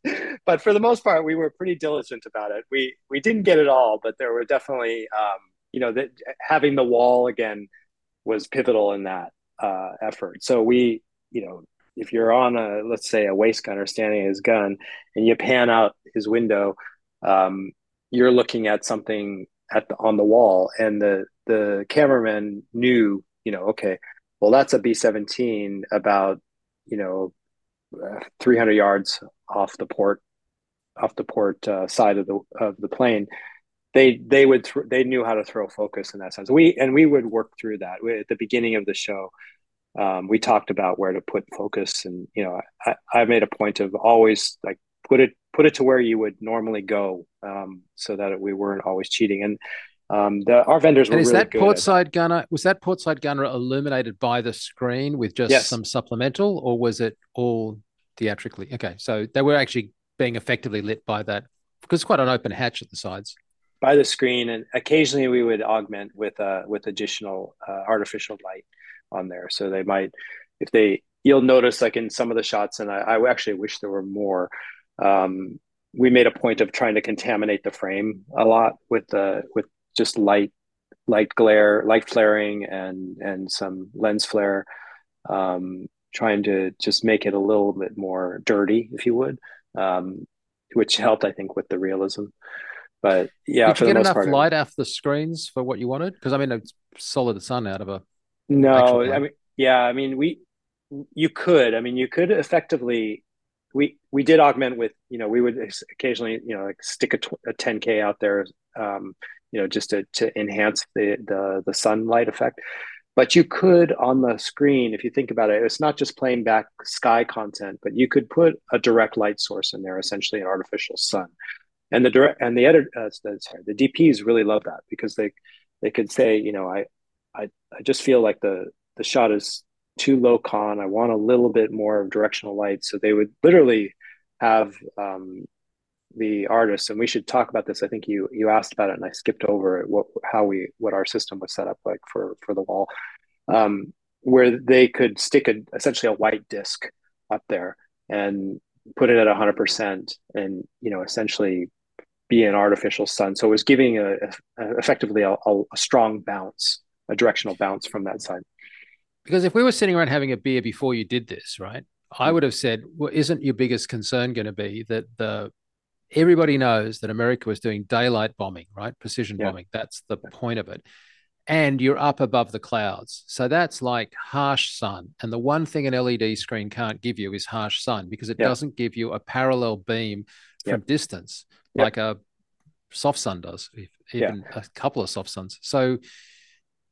but for the most part, we were pretty diligent about it. We we didn't get it all, but there were definitely, um, you know, that having the wall again was pivotal in that uh, effort. So we, you know, if you're on a let's say a waist gunner standing at his gun, and you pan out his window, um, you're looking at something at the, on the wall, and the the cameraman knew, you know, okay well, that's a B 17 about, you know, uh, 300 yards off the port, off the port uh, side of the of the plane. They they would th- they knew how to throw focus in that sense. We and we would work through that we, at the beginning of the show. Um, we talked about where to put focus, and you know, I, I made a point of always like put it put it to where you would normally go, um, so that we weren't always cheating. And um, the, our vendors were and is really that portside gunner was that portside gunner illuminated by the screen with just yes. some supplemental or was it all theatrically okay so they were actually being effectively lit by that because it's quite an open hatch at the sides. By the screen and occasionally we would augment with uh with additional uh, artificial light on there. So they might if they you'll notice like in some of the shots and i, I actually wish there were more um, we made a point of trying to contaminate the frame a lot with the with just light light glare light flaring and and some lens flare um, trying to just make it a little bit more dirty if you would um, which helped i think with the realism. But yeah did you get enough part, light off the screens for what you wanted? Because i mean it's solid sun out of a no i mean yeah i mean we you could i mean you could effectively we we did augment with you know we would occasionally you know like stick a, a 10k out there um, you know, just to, to enhance the, the, the sunlight effect. But you could on the screen, if you think about it, it's not just playing back sky content, but you could put a direct light source in there, essentially an artificial sun. And the direct and the editor, uh, sorry, the DPs really love that because they they could say, you know, I I I just feel like the the shot is too low con. I want a little bit more of directional light. So they would literally have um, the artists, and we should talk about this. I think you you asked about it, and I skipped over it. What how we what our system was set up like for for the wall, um, where they could stick a essentially a white disc up there and put it at hundred percent, and you know essentially be an artificial sun. So it was giving a, a effectively a, a, a strong bounce, a directional bounce from that side. Because if we were sitting around having a beer before you did this, right? I would have said, well, isn't your biggest concern going to be that the everybody knows that America was doing daylight bombing, right? Precision yeah. bombing. That's the point of it. And you're up above the clouds. So that's like harsh sun. And the one thing an LED screen can't give you is harsh sun because it yeah. doesn't give you a parallel beam from distance like a soft sun does, even a couple of soft suns. So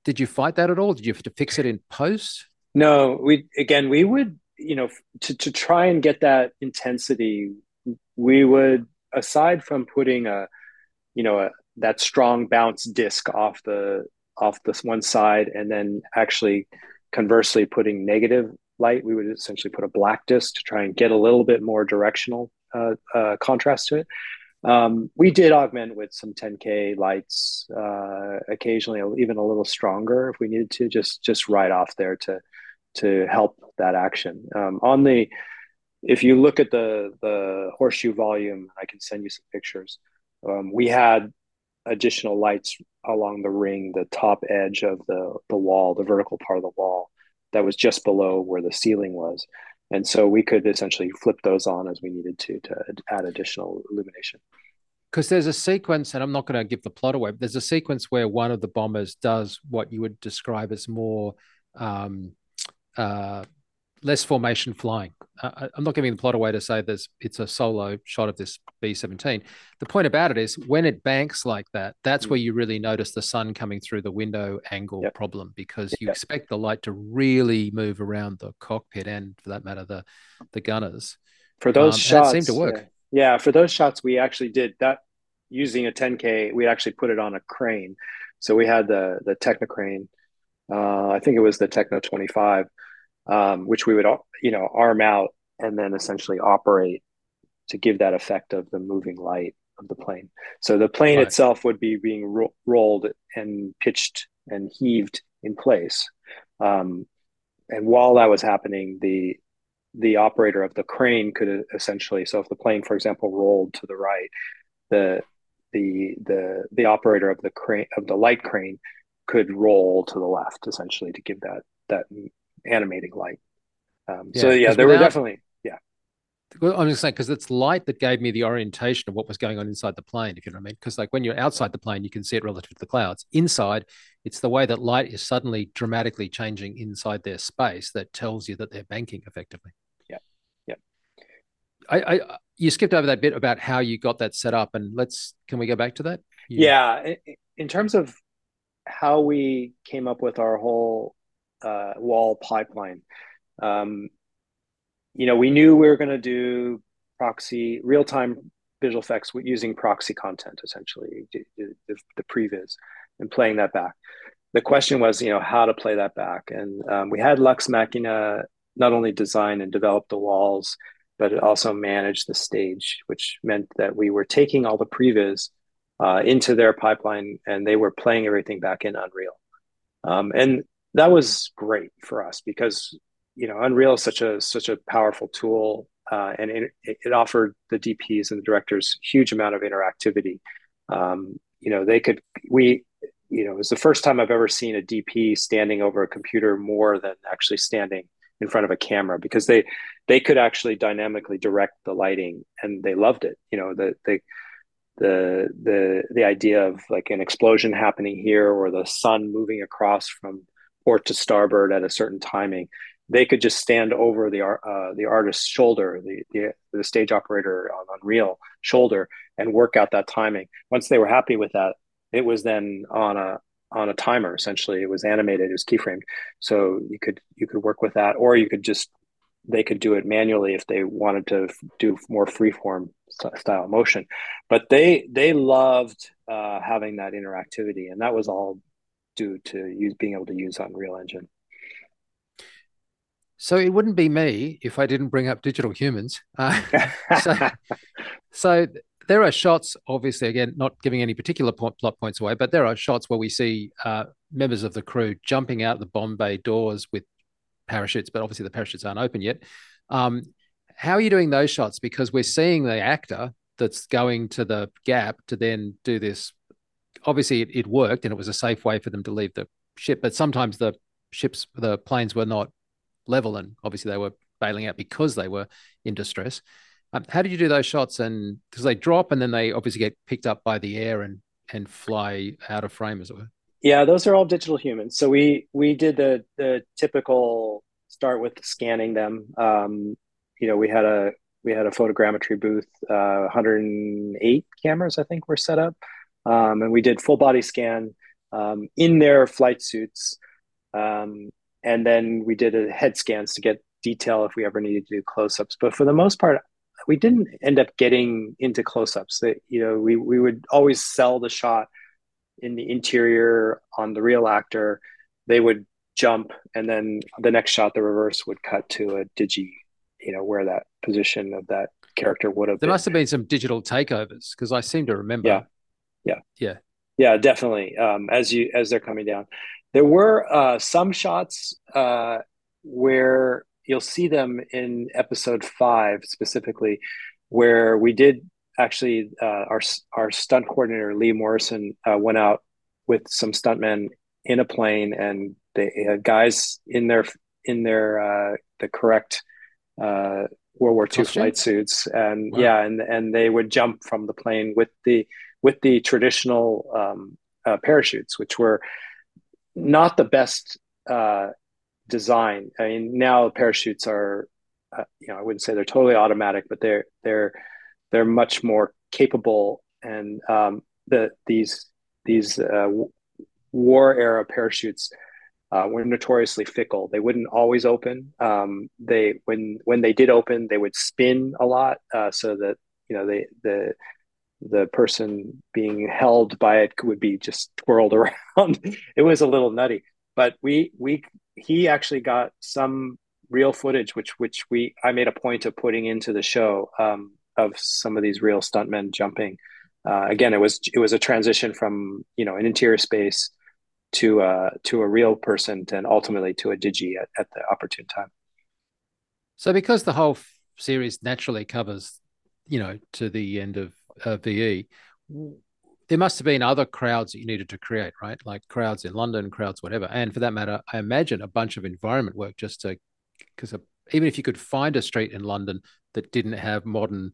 did you fight that at all? Did you have to fix it in post? No, we again we would, you know, to, to try and get that intensity, we would aside from putting a you know a, that strong bounce disc off the off this one side and then actually conversely putting negative light we would essentially put a black disc to try and get a little bit more directional uh, uh, contrast to it. Um, we did augment with some 10k lights uh, occasionally even a little stronger if we needed to just just right off there to to help that action. Um, on the if you look at the the horseshoe volume, I can send you some pictures. Um, we had additional lights along the ring, the top edge of the the wall, the vertical part of the wall that was just below where the ceiling was. And so we could essentially flip those on as we needed to to add additional illumination. Because there's a sequence, and I'm not going to give the plot away, but there's a sequence where one of the bombers does what you would describe as more um, uh, less formation flying. Uh, I'm not giving the plot away to say there's it's a solo shot of this B-17. The point about it is when it banks like that, that's mm. where you really notice the sun coming through the window angle yep. problem because you yep. expect the light to really move around the cockpit and, for that matter, the the gunners. For those um, shots, seemed to work. Yeah. yeah, for those shots, we actually did that using a 10K. We actually put it on a crane, so we had the the Technocrane. Uh, I think it was the Techno 25 um, which we would you know arm out and then essentially operate to give that effect of the moving light of the plane. So the plane right. itself would be being ro- rolled and pitched and heaved in place. Um, and while that was happening, the the operator of the crane could essentially so if the plane, for example, rolled to the right, the the the the operator of the crane of the light crane could roll to the left essentially to give that that animating light. Um, yeah, so yeah, there without, were definitely yeah. I'm just saying because it's light that gave me the orientation of what was going on inside the plane, if you know what I mean. Because like when you're outside the plane, you can see it relative to the clouds. Inside, it's the way that light is suddenly dramatically changing inside their space that tells you that they're banking effectively. Yeah, yeah. I, I you skipped over that bit about how you got that set up, and let's can we go back to that? You... Yeah, in terms of how we came up with our whole uh, wall pipeline. Um, you know, we knew we were going to do proxy real time visual effects using proxy content, essentially the, the, previs, and playing that back. The question was, you know, how to play that back, and um, we had Lux Machina not only design and develop the walls, but it also managed the stage, which meant that we were taking all the previs uh, into their pipeline, and they were playing everything back in Unreal. Um, and that was great for us because you know Unreal is such a such a powerful tool, uh, and it, it, offered the DPs and the directors huge amount of interactivity. Um, you know, they could we you know it was the first time I've ever seen a DP standing over a computer more than actually standing in front of a camera because they they could actually dynamically direct the lighting and they loved it. You know, the the the the idea of like an explosion happening here or the sun moving across from port to starboard at a certain timing, they could just stand over the uh, the artist's shoulder, the, the, the stage operator on Unreal shoulder, and work out that timing. Once they were happy with that, it was then on a on a timer. Essentially, it was animated, it was keyframed, so you could you could work with that, or you could just they could do it manually if they wanted to do more freeform style motion. But they they loved uh, having that interactivity, and that was all due to use being able to use Unreal Engine. So it wouldn't be me if I didn't bring up digital humans. Uh, so, so, there are shots, obviously, again, not giving any particular point, plot points away, but there are shots where we see uh, members of the crew jumping out the bomb bay doors with parachutes, but obviously the parachutes aren't open yet. Um, how are you doing those shots? Because we're seeing the actor that's going to the gap to then do this obviously it, it worked and it was a safe way for them to leave the ship. But sometimes the ships, the planes were not level, and obviously they were bailing out because they were in distress. Um, how did you do those shots? And because they drop and then they obviously get picked up by the air and and fly out of frame, as it were. Yeah, those are all digital humans. So we we did the the typical start with scanning them. Um, you know, we had a we had a photogrammetry booth. Uh, 108 cameras, I think, were set up. Um, and we did full body scan um, in their flight suits. Um, and then we did a head scans to get detail if we ever needed to do close ups. But for the most part, we didn't end up getting into close ups. You know, we, we would always sell the shot in the interior on the real actor. They would jump, and then the next shot, the reverse would cut to a digi, you know, where that position of that character would have there been. must have been some digital takeovers because I seem to remember yeah yeah yeah yeah definitely um, as you as they're coming down there were uh, some shots uh, where you'll see them in episode five specifically where we did actually uh, our our stunt coordinator Lee Morrison uh, went out with some stuntmen in a plane, and they had guys in their in their uh, the correct uh, World War II Costume? flight suits, and wow. yeah, and and they would jump from the plane with the with the traditional um, uh, parachutes, which were not the best uh, design. I mean, now parachutes are, uh, you know, I wouldn't say they're totally automatic, but they're they're they're much more capable. And um, the these these uh, war era parachutes uh, were notoriously fickle. They wouldn't always open. Um, they when when they did open, they would spin a lot, uh, so that you know they the the person being held by it would be just twirled around. it was a little nutty, but we we he actually got some real footage, which which we I made a point of putting into the show um, of some of these real stuntmen jumping. Uh, again, it was it was a transition from you know an interior space to uh, to a real person and ultimately to a digi at, at the opportune time. So, because the whole series naturally covers, you know, to the end of uh, VE, there must have been other crowds that you needed to create, right? Like crowds in London, crowds, whatever. And for that matter, I imagine a bunch of environment work just to, because even if you could find a street in London that didn't have modern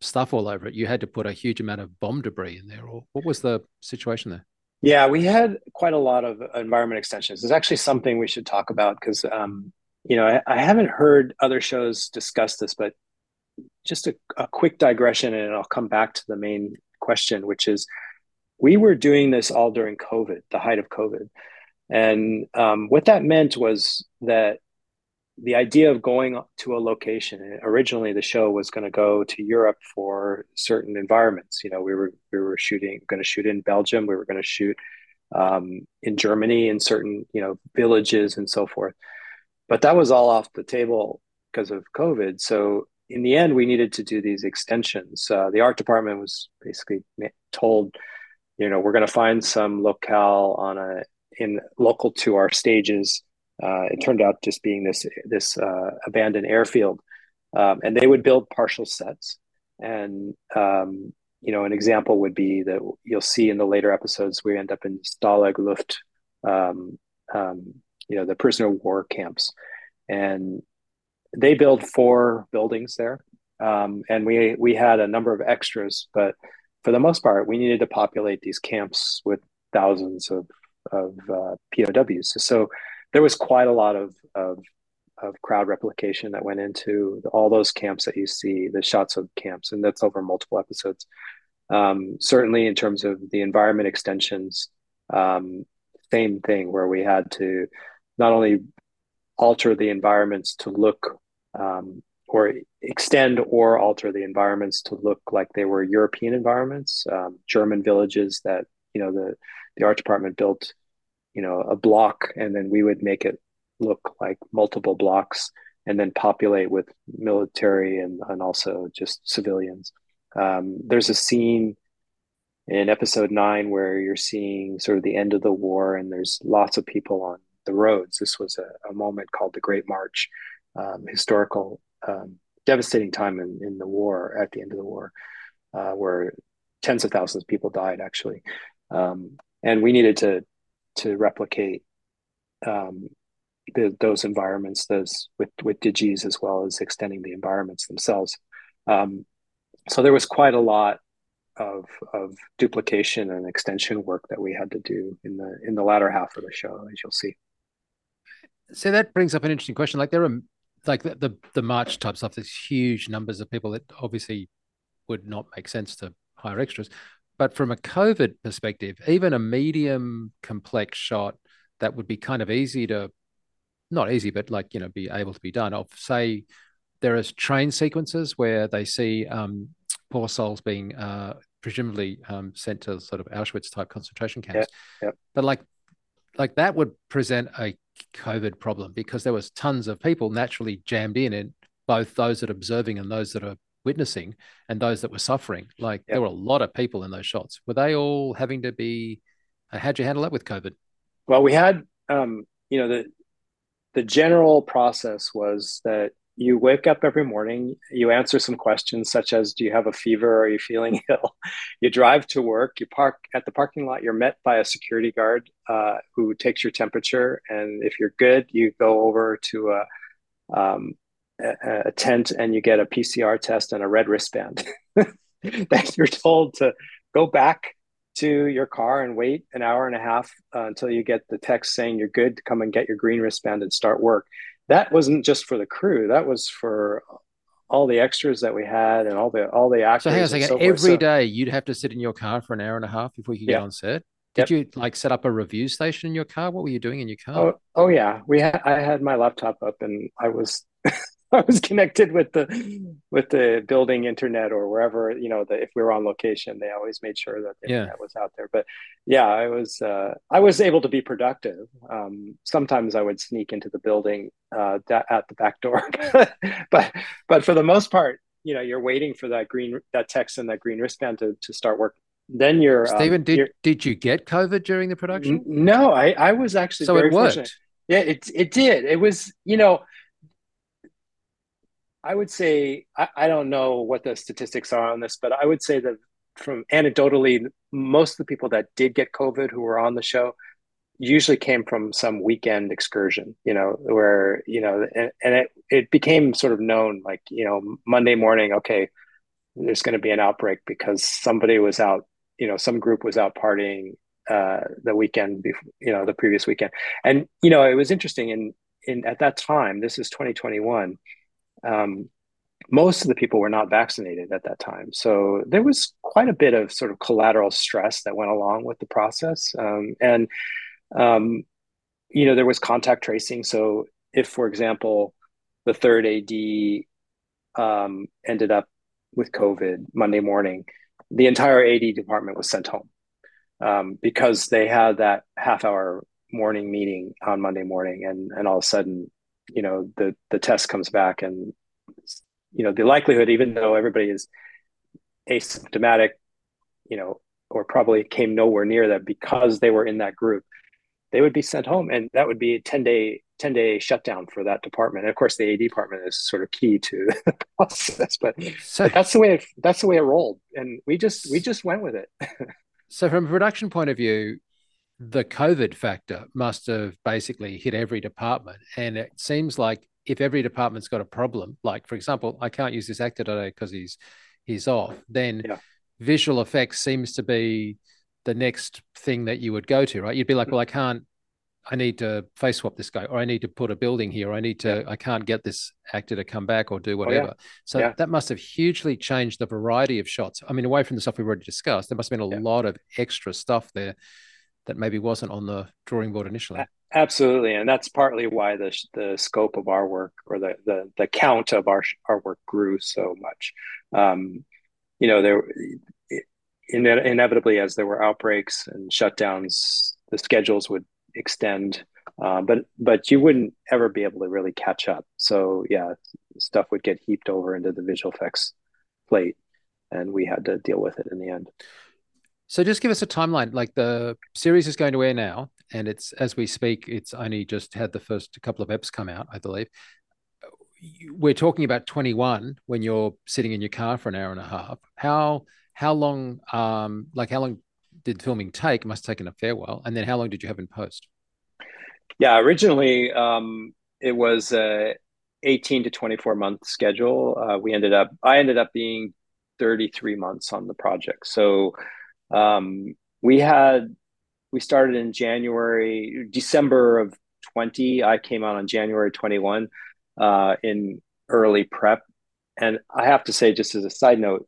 stuff all over it, you had to put a huge amount of bomb debris in there. Or what was the situation there? Yeah, we had quite a lot of environment extensions. It's actually something we should talk about because, um, you know, I, I, haven't heard other shows discuss this, but just a, a quick digression, and I'll come back to the main question, which is we were doing this all during COVID, the height of COVID. And um, what that meant was that the idea of going to a location originally the show was going to go to Europe for certain environments. You know, we were we were shooting going to shoot in Belgium, we were going to shoot um, in Germany in certain you know villages and so forth. But that was all off the table because of COVID. So in the end, we needed to do these extensions. Uh, the art department was basically told, you know, we're going to find some locale on a in local to our stages uh, it turned out just being this this uh, abandoned airfield, um, and they would build partial sets. And um, you know, an example would be that you'll see in the later episodes we end up in Stalag Luft, um, um, you know, the prisoner of war camps, and they build four buildings there. Um, and we we had a number of extras, but for the most part, we needed to populate these camps with thousands of of uh, POWs. So there was quite a lot of, of of crowd replication that went into all those camps that you see, the shots of camps, and that's over multiple episodes. Um, certainly, in terms of the environment extensions, um, same thing where we had to not only alter the environments to look um, or extend or alter the environments to look like they were European environments, um, German villages that you know the the art department built you know a block and then we would make it look like multiple blocks and then populate with military and, and also just civilians. Um, there's a scene in episode nine where you're seeing sort of the end of the war and there's lots of people on the roads this was a, a moment called the great march um, historical um, devastating time in, in the war at the end of the war uh, where tens of thousands of people died actually um, and we needed to to replicate um, the, those environments, those with with digis as well as extending the environments themselves. Um, so there was quite a lot of of duplication and extension work that we had to do in the in the latter half of the show, as you'll see. So that brings up an interesting question. Like there are like the the, the march type stuff. There's huge numbers of people that obviously would not make sense to hire extras. But from a COVID perspective, even a medium complex shot that would be kind of easy to, not easy, but like, you know, be able to be done of, say, there is train sequences where they see um, poor souls being uh, presumably um, sent to sort of Auschwitz type concentration camps. Yeah, yeah. But like, like that would present a COVID problem because there was tons of people naturally jammed in, and both those that are observing and those that are witnessing and those that were suffering. Like yep. there were a lot of people in those shots. Were they all having to be? Uh, how'd you handle that with COVID? Well, we had, um, you know, the the general process was that you wake up every morning, you answer some questions such as Do you have a fever? Are you feeling ill? you drive to work, you park at the parking lot, you're met by a security guard uh, who takes your temperature. And if you're good, you go over to a, um, a, a tent and you get a PCR test and a red wristband. then you're told to go back to your car and wait an hour and a half uh, until you get the text saying you're good to come and get your green wristband and start work that wasn't just for the crew. That was for all the extras that we had and all the all the actors. So hang on a second. So Every so, day you'd have to sit in your car for an hour and a half before you could yeah. get on set. Did yep. you like set up a review station in your car? What were you doing in your car? Oh, oh yeah, we had. I had my laptop up and I was I was connected with the with the building internet or wherever you know the, if we were on location they always made sure that the yeah. internet was out there. But yeah I was uh, I was able to be productive. Um, sometimes I would sneak into the building uh, at the back door. But but for the most part you know you're waiting for that green that text and that green wristband to, to start work. Then you're Stephen um, did you're, did you get COVID during the production? N- no I I was actually so it worked fortunate. yeah it it did. It was you know I would say I, I, don't know what the statistics are on this, but I would say that from anecdotally, most of the people that did get COVID who were on the show usually came from some weekend excursion, you know, where, you know, and, and it, it became sort of known like, you know, Monday morning, okay, there's going to be an outbreak because somebody was out, you know, some group was out partying uh, the weekend, before, you know, the previous weekend. And, you know, it was interesting in, in at that time, this is 2021 um, most of the people were not vaccinated at that time. So there was quite a bit of sort of collateral stress that went along with the process. Um, and, um, you know, there was contact tracing. So if, for example, the third AD um, ended up with COVID Monday morning, the entire AD department was sent home um, because they had that half hour morning meeting on Monday morning. And, and all of a sudden, you know the the test comes back and you know the likelihood even though everybody is asymptomatic you know or probably came nowhere near that because they were in that group they would be sent home and that would be a 10 day 10 day shutdown for that department. And of course the ad department is sort of key to the process but, so, but that's the way it, that's the way it rolled. And we just we just went with it. So from a production point of view the COVID factor must have basically hit every department. And it seems like if every department's got a problem, like for example, I can't use this actor today because he's he's off, then yeah. visual effects seems to be the next thing that you would go to, right? You'd be like, mm. well, I can't, I need to face swap this guy, or I need to put a building here, or I need to, I can't get this actor to come back or do whatever. Oh, yeah. So yeah. that must have hugely changed the variety of shots. I mean, away from the stuff we've already discussed, there must have been a lot of extra stuff there that maybe wasn't on the drawing board initially. Absolutely, and that's partly why the the scope of our work or the the, the count of our our work grew so much. Um, you know, there in, inevitably as there were outbreaks and shutdowns, the schedules would extend, uh, but but you wouldn't ever be able to really catch up. So yeah, stuff would get heaped over into the visual effects plate, and we had to deal with it in the end. So just give us a timeline. Like the series is going to air now, and it's as we speak, it's only just had the first couple of eps come out, I believe. We're talking about 21 when you're sitting in your car for an hour and a half. How how long um like how long did filming take? It must have taken a fair while. And then how long did you have in post? Yeah, originally um it was a 18 to 24 month schedule. Uh, we ended up I ended up being 33 months on the project. So um, we had we started in January, December of 20. I came out on January 21 uh, in early prep. And I have to say, just as a side note,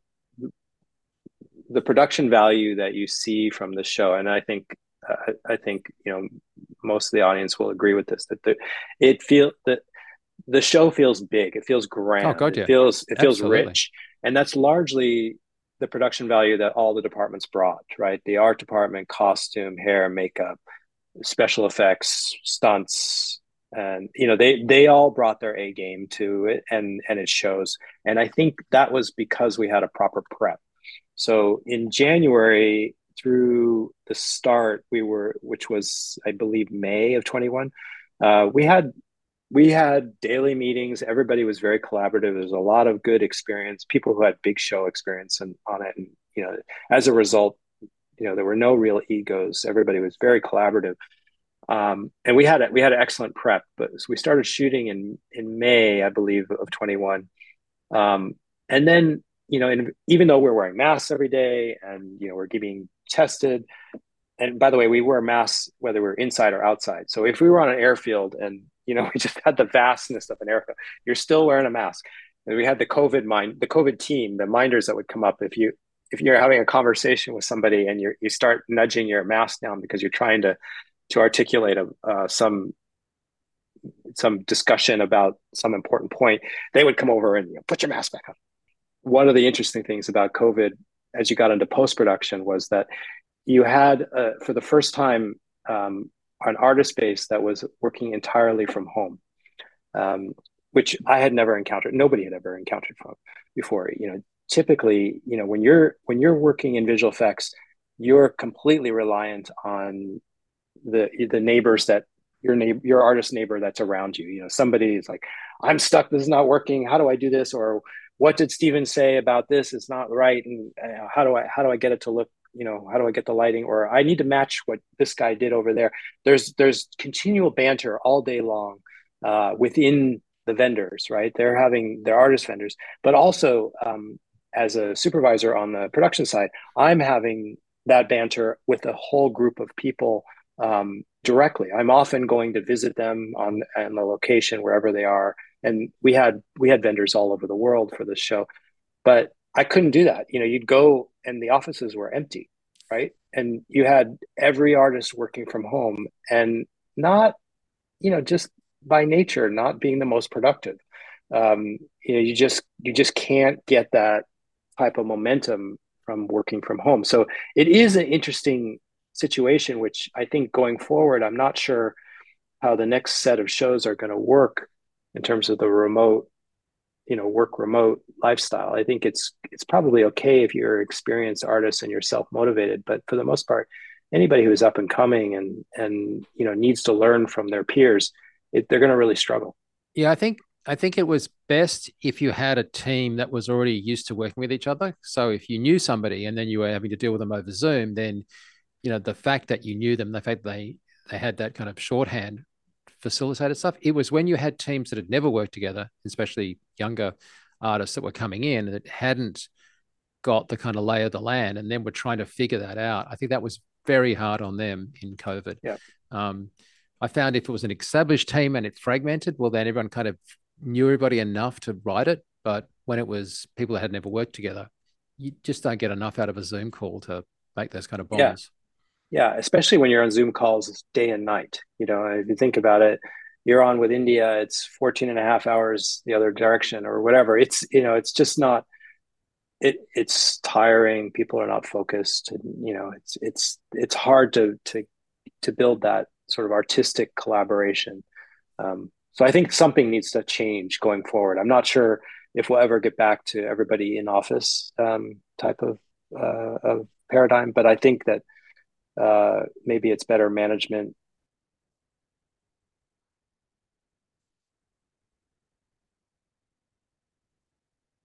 the production value that you see from the show, and I think uh, I think you know most of the audience will agree with this that the, it feel that the show feels big, it feels grand, oh, God, yeah. it feels it feels Absolutely. rich, and that's largely the production value that all the departments brought, right? The art department, costume, hair, makeup, special effects, stunts, and you know they they all brought their A game to it, and and it shows. And I think that was because we had a proper prep. So in January through the start, we were, which was I believe May of twenty one, uh, we had we had daily meetings. Everybody was very collaborative. There's a lot of good experience, people who had big show experience and on it. And, you know, as a result, you know, there were no real egos. Everybody was very collaborative. Um, and we had a, we had an excellent prep, but so we started shooting in in May, I believe, of 21. Um, and then, you know, and even though we're wearing masks every day and you know we're getting tested, and by the way, we wear masks whether we're inside or outside. So if we were on an airfield and you know we just had the vastness of an airfield, you're still wearing a mask. And we had the COVID mind, the COVID team, the minders that would come up if you if you're having a conversation with somebody and you you start nudging your mask down because you're trying to to articulate a, uh, some some discussion about some important point, they would come over and you know, put your mask back on. One of the interesting things about COVID, as you got into post production, was that you had uh, for the first time um, an artist base that was working entirely from home, um, which I had never encountered. Nobody had ever encountered from before. You know, typically, you know, when you're when you're working in visual effects, you're completely reliant on the the neighbors that your neighbor your artist neighbor that's around you. You know somebody is like i'm stuck. This is not working. How do i do this? Or what did Stephen say about this? It's not right. And uh, how do i how do i get it to look you know how do i get the lighting? Or i need to match what this guy did over there. There's there's continual banter all day long uh, within the vendors right? They're having their artist vendors. But also um, as a supervisor on the production side i'm having that banter with a whole group of people um, directly. I'm often going to visit them on, on the location wherever they are, and we had we had vendors all over the world for this show, but I couldn't do that. You know, you'd go and the offices were empty, right? And you had every artist working from home and not, you know, just by nature not being the most productive. Um, you know, you just you just can't get that type of momentum from working from home. So it is an interesting situation, which I think going forward, I'm not sure how the next set of shows are going to work in terms of the remote, you know, work remote lifestyle. I think it's it's probably okay if you're an experienced artist and you're self motivated, but for the most part, anybody who's up and coming and and you know needs to learn from their peers, it, they're going to really struggle. Yeah, I think I think it was best if you had a team that was already used to working with each other. So if you knew somebody and then you were having to deal with them over Zoom, then you know, the fact that you knew them, the fact they they had that kind of shorthand facilitated stuff. It was when you had teams that had never worked together, especially younger artists that were coming in that hadn't got the kind of lay of the land and then were trying to figure that out. I think that was very hard on them in COVID. Yeah. Um, I found if it was an established team and it fragmented, well, then everyone kind of knew everybody enough to write it. But when it was people that had never worked together, you just don't get enough out of a Zoom call to make those kind of bonds. Yeah. Especially when you're on Zoom calls day and night. You know, if you think about it, you're on with India, it's 14 and a half hours the other direction or whatever. It's, you know, it's just not, it, it's tiring. People are not focused. And, you know, it's, it's, it's hard to, to, to build that sort of artistic collaboration. Um, so I think something needs to change going forward. I'm not sure if we'll ever get back to everybody in office um, type of, uh, of paradigm, but I think that uh, maybe it's better management.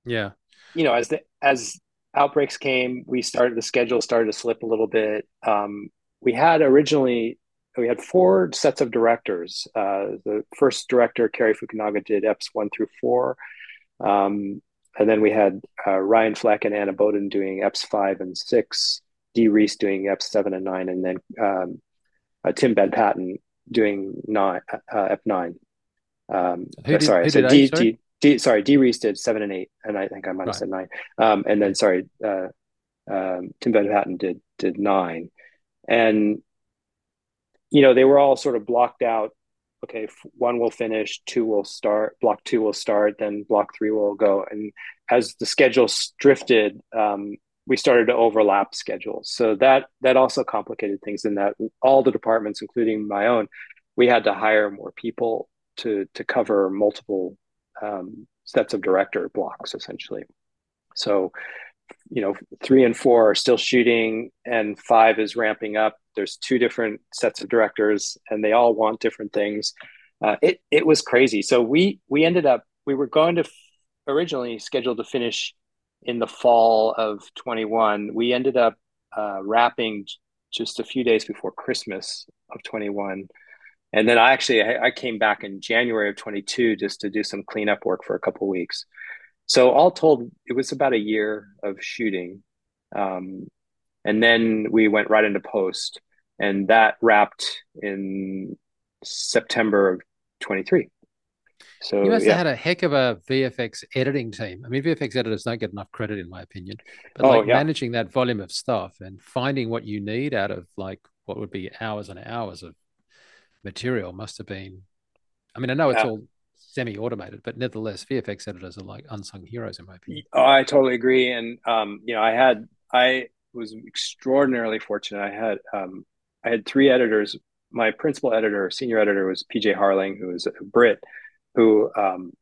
Yeah. You know as the as outbreaks came we started the schedule started to slip a little bit. Um, we had originally we had four sets of directors. Uh, the first director Cary Fukunaga did eps one through four. Um, and then we had uh, ryan fleck and anna boden doing eps five and six Dee Rees doing Ep seven and nine, and then um, uh, Tim Van Patten doing nine uh, Ep nine. Um, did, sorry, so D, sorry? D, D, sorry, Dee Rees did seven and eight, and I think I might have right. said nine. Um, and then sorry, uh, um, Tim Van Patten did did nine, and you know they were all sort of blocked out. Okay, one will finish, two will start, block two will start, then block three will go. And as the schedule drifted, um, we started to overlap schedules. So that that also complicated things in that all the departments, including my own, we had to hire more people to to cover multiple um, sets of director blocks essentially. So, you know, three and four are still shooting, and five is ramping up. There's two different sets of directors, and they all want different things. uh, it it was crazy. So we we ended up we were going to f- originally scheduled to finish in the fall of 21. We ended up uh, wrapping just a few days before Christmas of 21. And then I actually I, I came back in January of 22 just to do some cleanup work for a couple weeks. So all told, it was about a year of shooting. Um, and then we went right into post and that wrapped in September of 23. So you must yeah. have had a heck of a VFX editing team. I mean, VFX editors don't get enough credit, in my opinion. But Oh, like yeah. managing that volume of stuff and finding what you need out of like what would be hours and hours of material must have been. I mean, I know it's Yeah. all semi-automated, but nevertheless, VFX editors are like unsung heroes, in my opinion. Oh, I totally agree. And um, you know, I had I was extraordinarily fortunate. I had um, I had three editors. My principal editor, senior editor, was PJ Harling, who was a Brit, who um,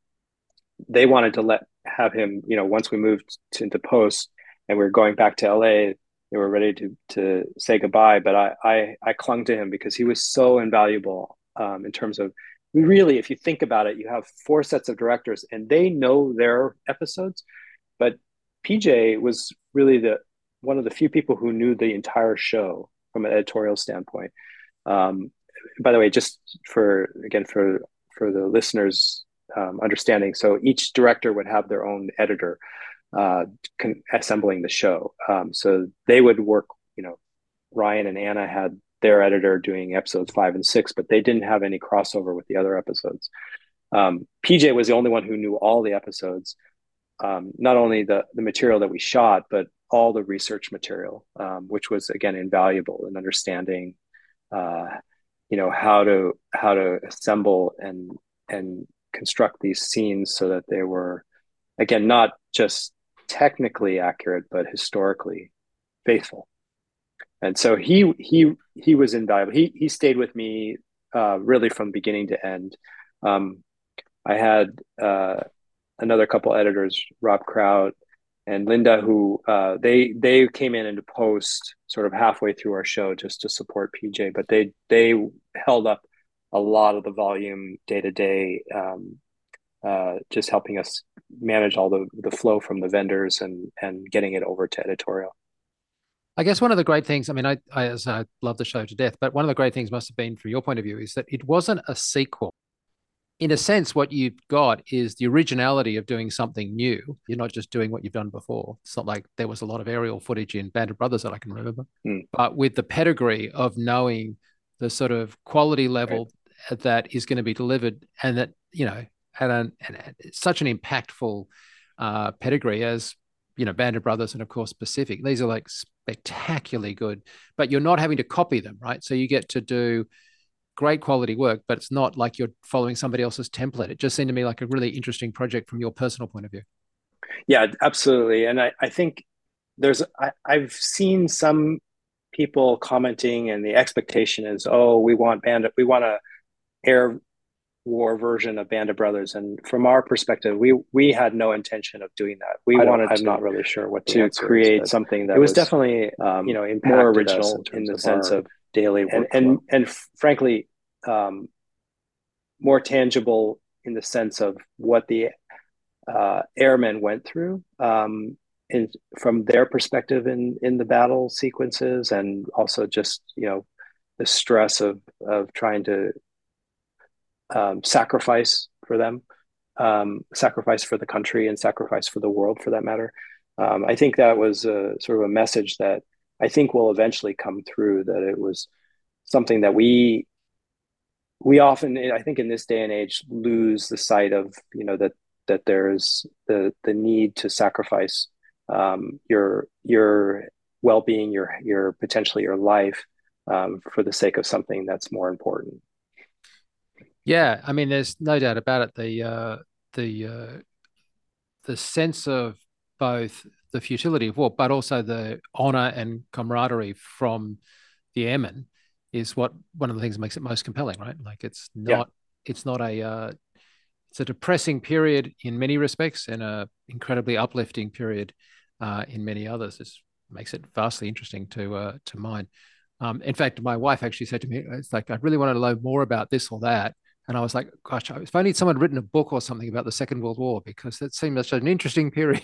they wanted to let have him. You know, once we moved to, into post and we were going back to LA, they were ready to to say goodbye. But I I, I clung to him because he was so invaluable um, in terms of we really, if you think about it, you have four sets of directors and they know their episodes, but PJ was really the one of the few people who knew the entire show from an editorial standpoint. Um, by the way, just for again for for the listeners' um, understanding, so each director would have their own editor uh, con- assembling the show. Um, so they would work. You know, Ryan and Anna had their editor doing episodes five and six, but they didn't have any crossover with the other episodes. Um, PJ was the only one who knew all the episodes, um, not only the the material that we shot, but all the research material, um, which was again invaluable in understanding, uh, you know, how to how to assemble and and construct these scenes so that they were, again, not just technically accurate, but historically faithful and so he he he was invaluable. He he stayed with me uh, really from beginning to end. Um, I had uh, another couple editors, Rob Kraut and Linda, who uh, they they came in into post sort of halfway through our show just to support PJ, but they they held up a lot of the volume day to day, just helping us manage all the the flow from the vendors and and getting it over to editorial. I guess one of the great things, I mean, I, I, I love the show to death, but one of the great things must have been, from your point of view, is that it wasn't a sequel. In a sense, what you've got is the originality of doing something new. You're not just doing what you've done before. It's not like there was a lot of aerial footage in Band of Brothers that I can remember, Mm. but with the pedigree of knowing the sort of quality level that is going to be delivered and that, you know, had an, an, such an impactful uh, pedigree as you know, Band of Brothers and of course Pacific. These are like spectacularly good, but you're not having to copy them, right? So you get to do great quality work, but it's not like you're following somebody else's template. It just seemed to me like a really interesting project from your personal point of view. Yeah, absolutely. And I, I think there's I, I've seen some people commenting and the expectation is, oh, we want band we want a air war version of Band of Brothers. And from our perspective, we we had no intention of doing that. We I wanted I'm to, not really sure what to answer is, create but something that it was was definitely um, you know more original in in, terms the of sense our of daily and and and frankly um, more tangible in the sense of what the uh, airmen went through um, in, from their perspective in in the battle sequences and also just you know the stress of of trying to um, sacrifice for them um, sacrifice for the country and sacrifice for the world for that matter. Um, i think that was a, sort of a message that i think will eventually come through that it was something that we we often i think in this day and age lose the sight of you know that that there's the the need to sacrifice um, your your well-being your your potentially your life um, for the sake of something that's more important Yeah, I mean, there's no doubt about it. The uh, the uh, the sense of both the futility of war, but also the honor and camaraderie from the airmen is what one of the things that makes it most compelling, right? Like it's not it's not a uh, it's a depressing period in many respects and a incredibly uplifting period uh, in many others. This makes it vastly interesting to uh, to mine. Um, in fact, my wife actually said to me, "It's like I really wanted to know more about this or that." And I was like, gosh, if only someone had written a book or something about the Second World War, because that seemed such an interesting period.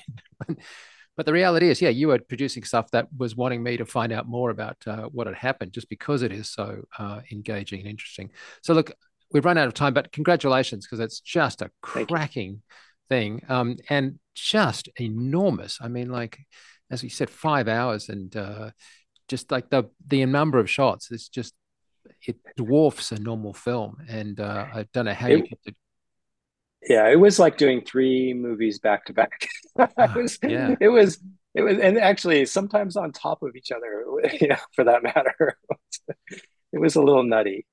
But the reality is, yeah, you were producing stuff that was wanting me to find out more about uh, what had happened, just because it is so uh, engaging and interesting. So, look, we've run out of time, but congratulations, because it's just a cracking thing um, and just enormous. I mean, like, as you said, five hours and uh, just like the the number of shots it's just it dwarfs a normal film, and uh, I don't know how it, you kept it. Yeah, it was like doing three movies back to back. It was, yeah. it was, it was, and actually sometimes on top of each other. Yeah, for that matter, it was a little nutty.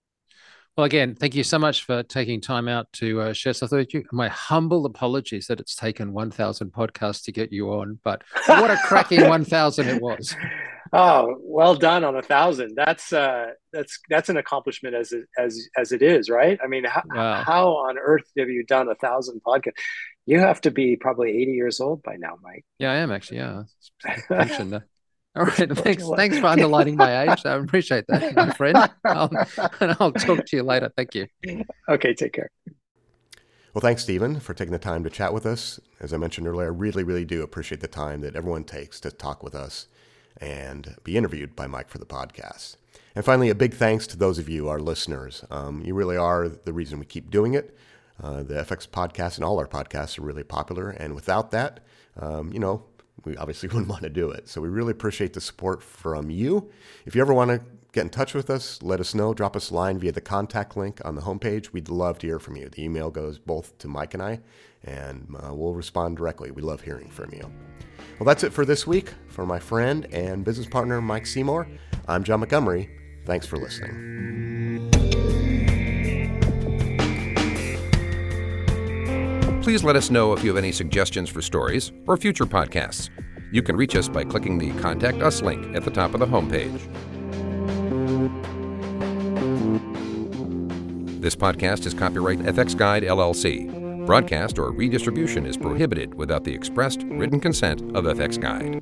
Well, again, thank you so much for taking time out to uh, share stuff with you. My humble apologies that it's taken 1,000 podcasts to get you on, but what a cracking 1,000 it was. Oh, well done on a thousand. That's uh, that's that's an accomplishment as it, as as it is, right? I mean, how, wow. how on earth have you done a thousand podcasts? You have to be probably 80 years old by now, Mike. Yeah, I am actually. Yeah. All right. Thanks. Thanks for underlining my age. I appreciate that, my friend. I'll, and I'll talk to you later. Thank you. Okay. Take care. Well, thanks, Stephen, for taking the time to chat with us. As I mentioned earlier, I really, really do appreciate the time that everyone takes to talk with us and be interviewed by Mike for the podcast. And finally, a big thanks to those of you, our listeners. Um, you really are the reason we keep doing it. Uh, the FX podcast and all our podcasts are really popular. And without that, um, you know, we obviously wouldn't want to do it. So we really appreciate the support from you. If you ever want to get in touch with us, let us know. Drop us a line via the contact link on the homepage. We'd love to hear from you. The email goes both to Mike and I, and uh, we'll respond directly. We love hearing from you. Well, that's it for this week. For my friend and business partner, Mike Seymour, I'm John Montgomery. Thanks for listening. Please let us know if you have any suggestions for stories or future podcasts. You can reach us by clicking the Contact Us link at the top of the homepage. This podcast is copyright FX Guide LLC. Broadcast or redistribution is prohibited without the expressed written consent of FX Guide.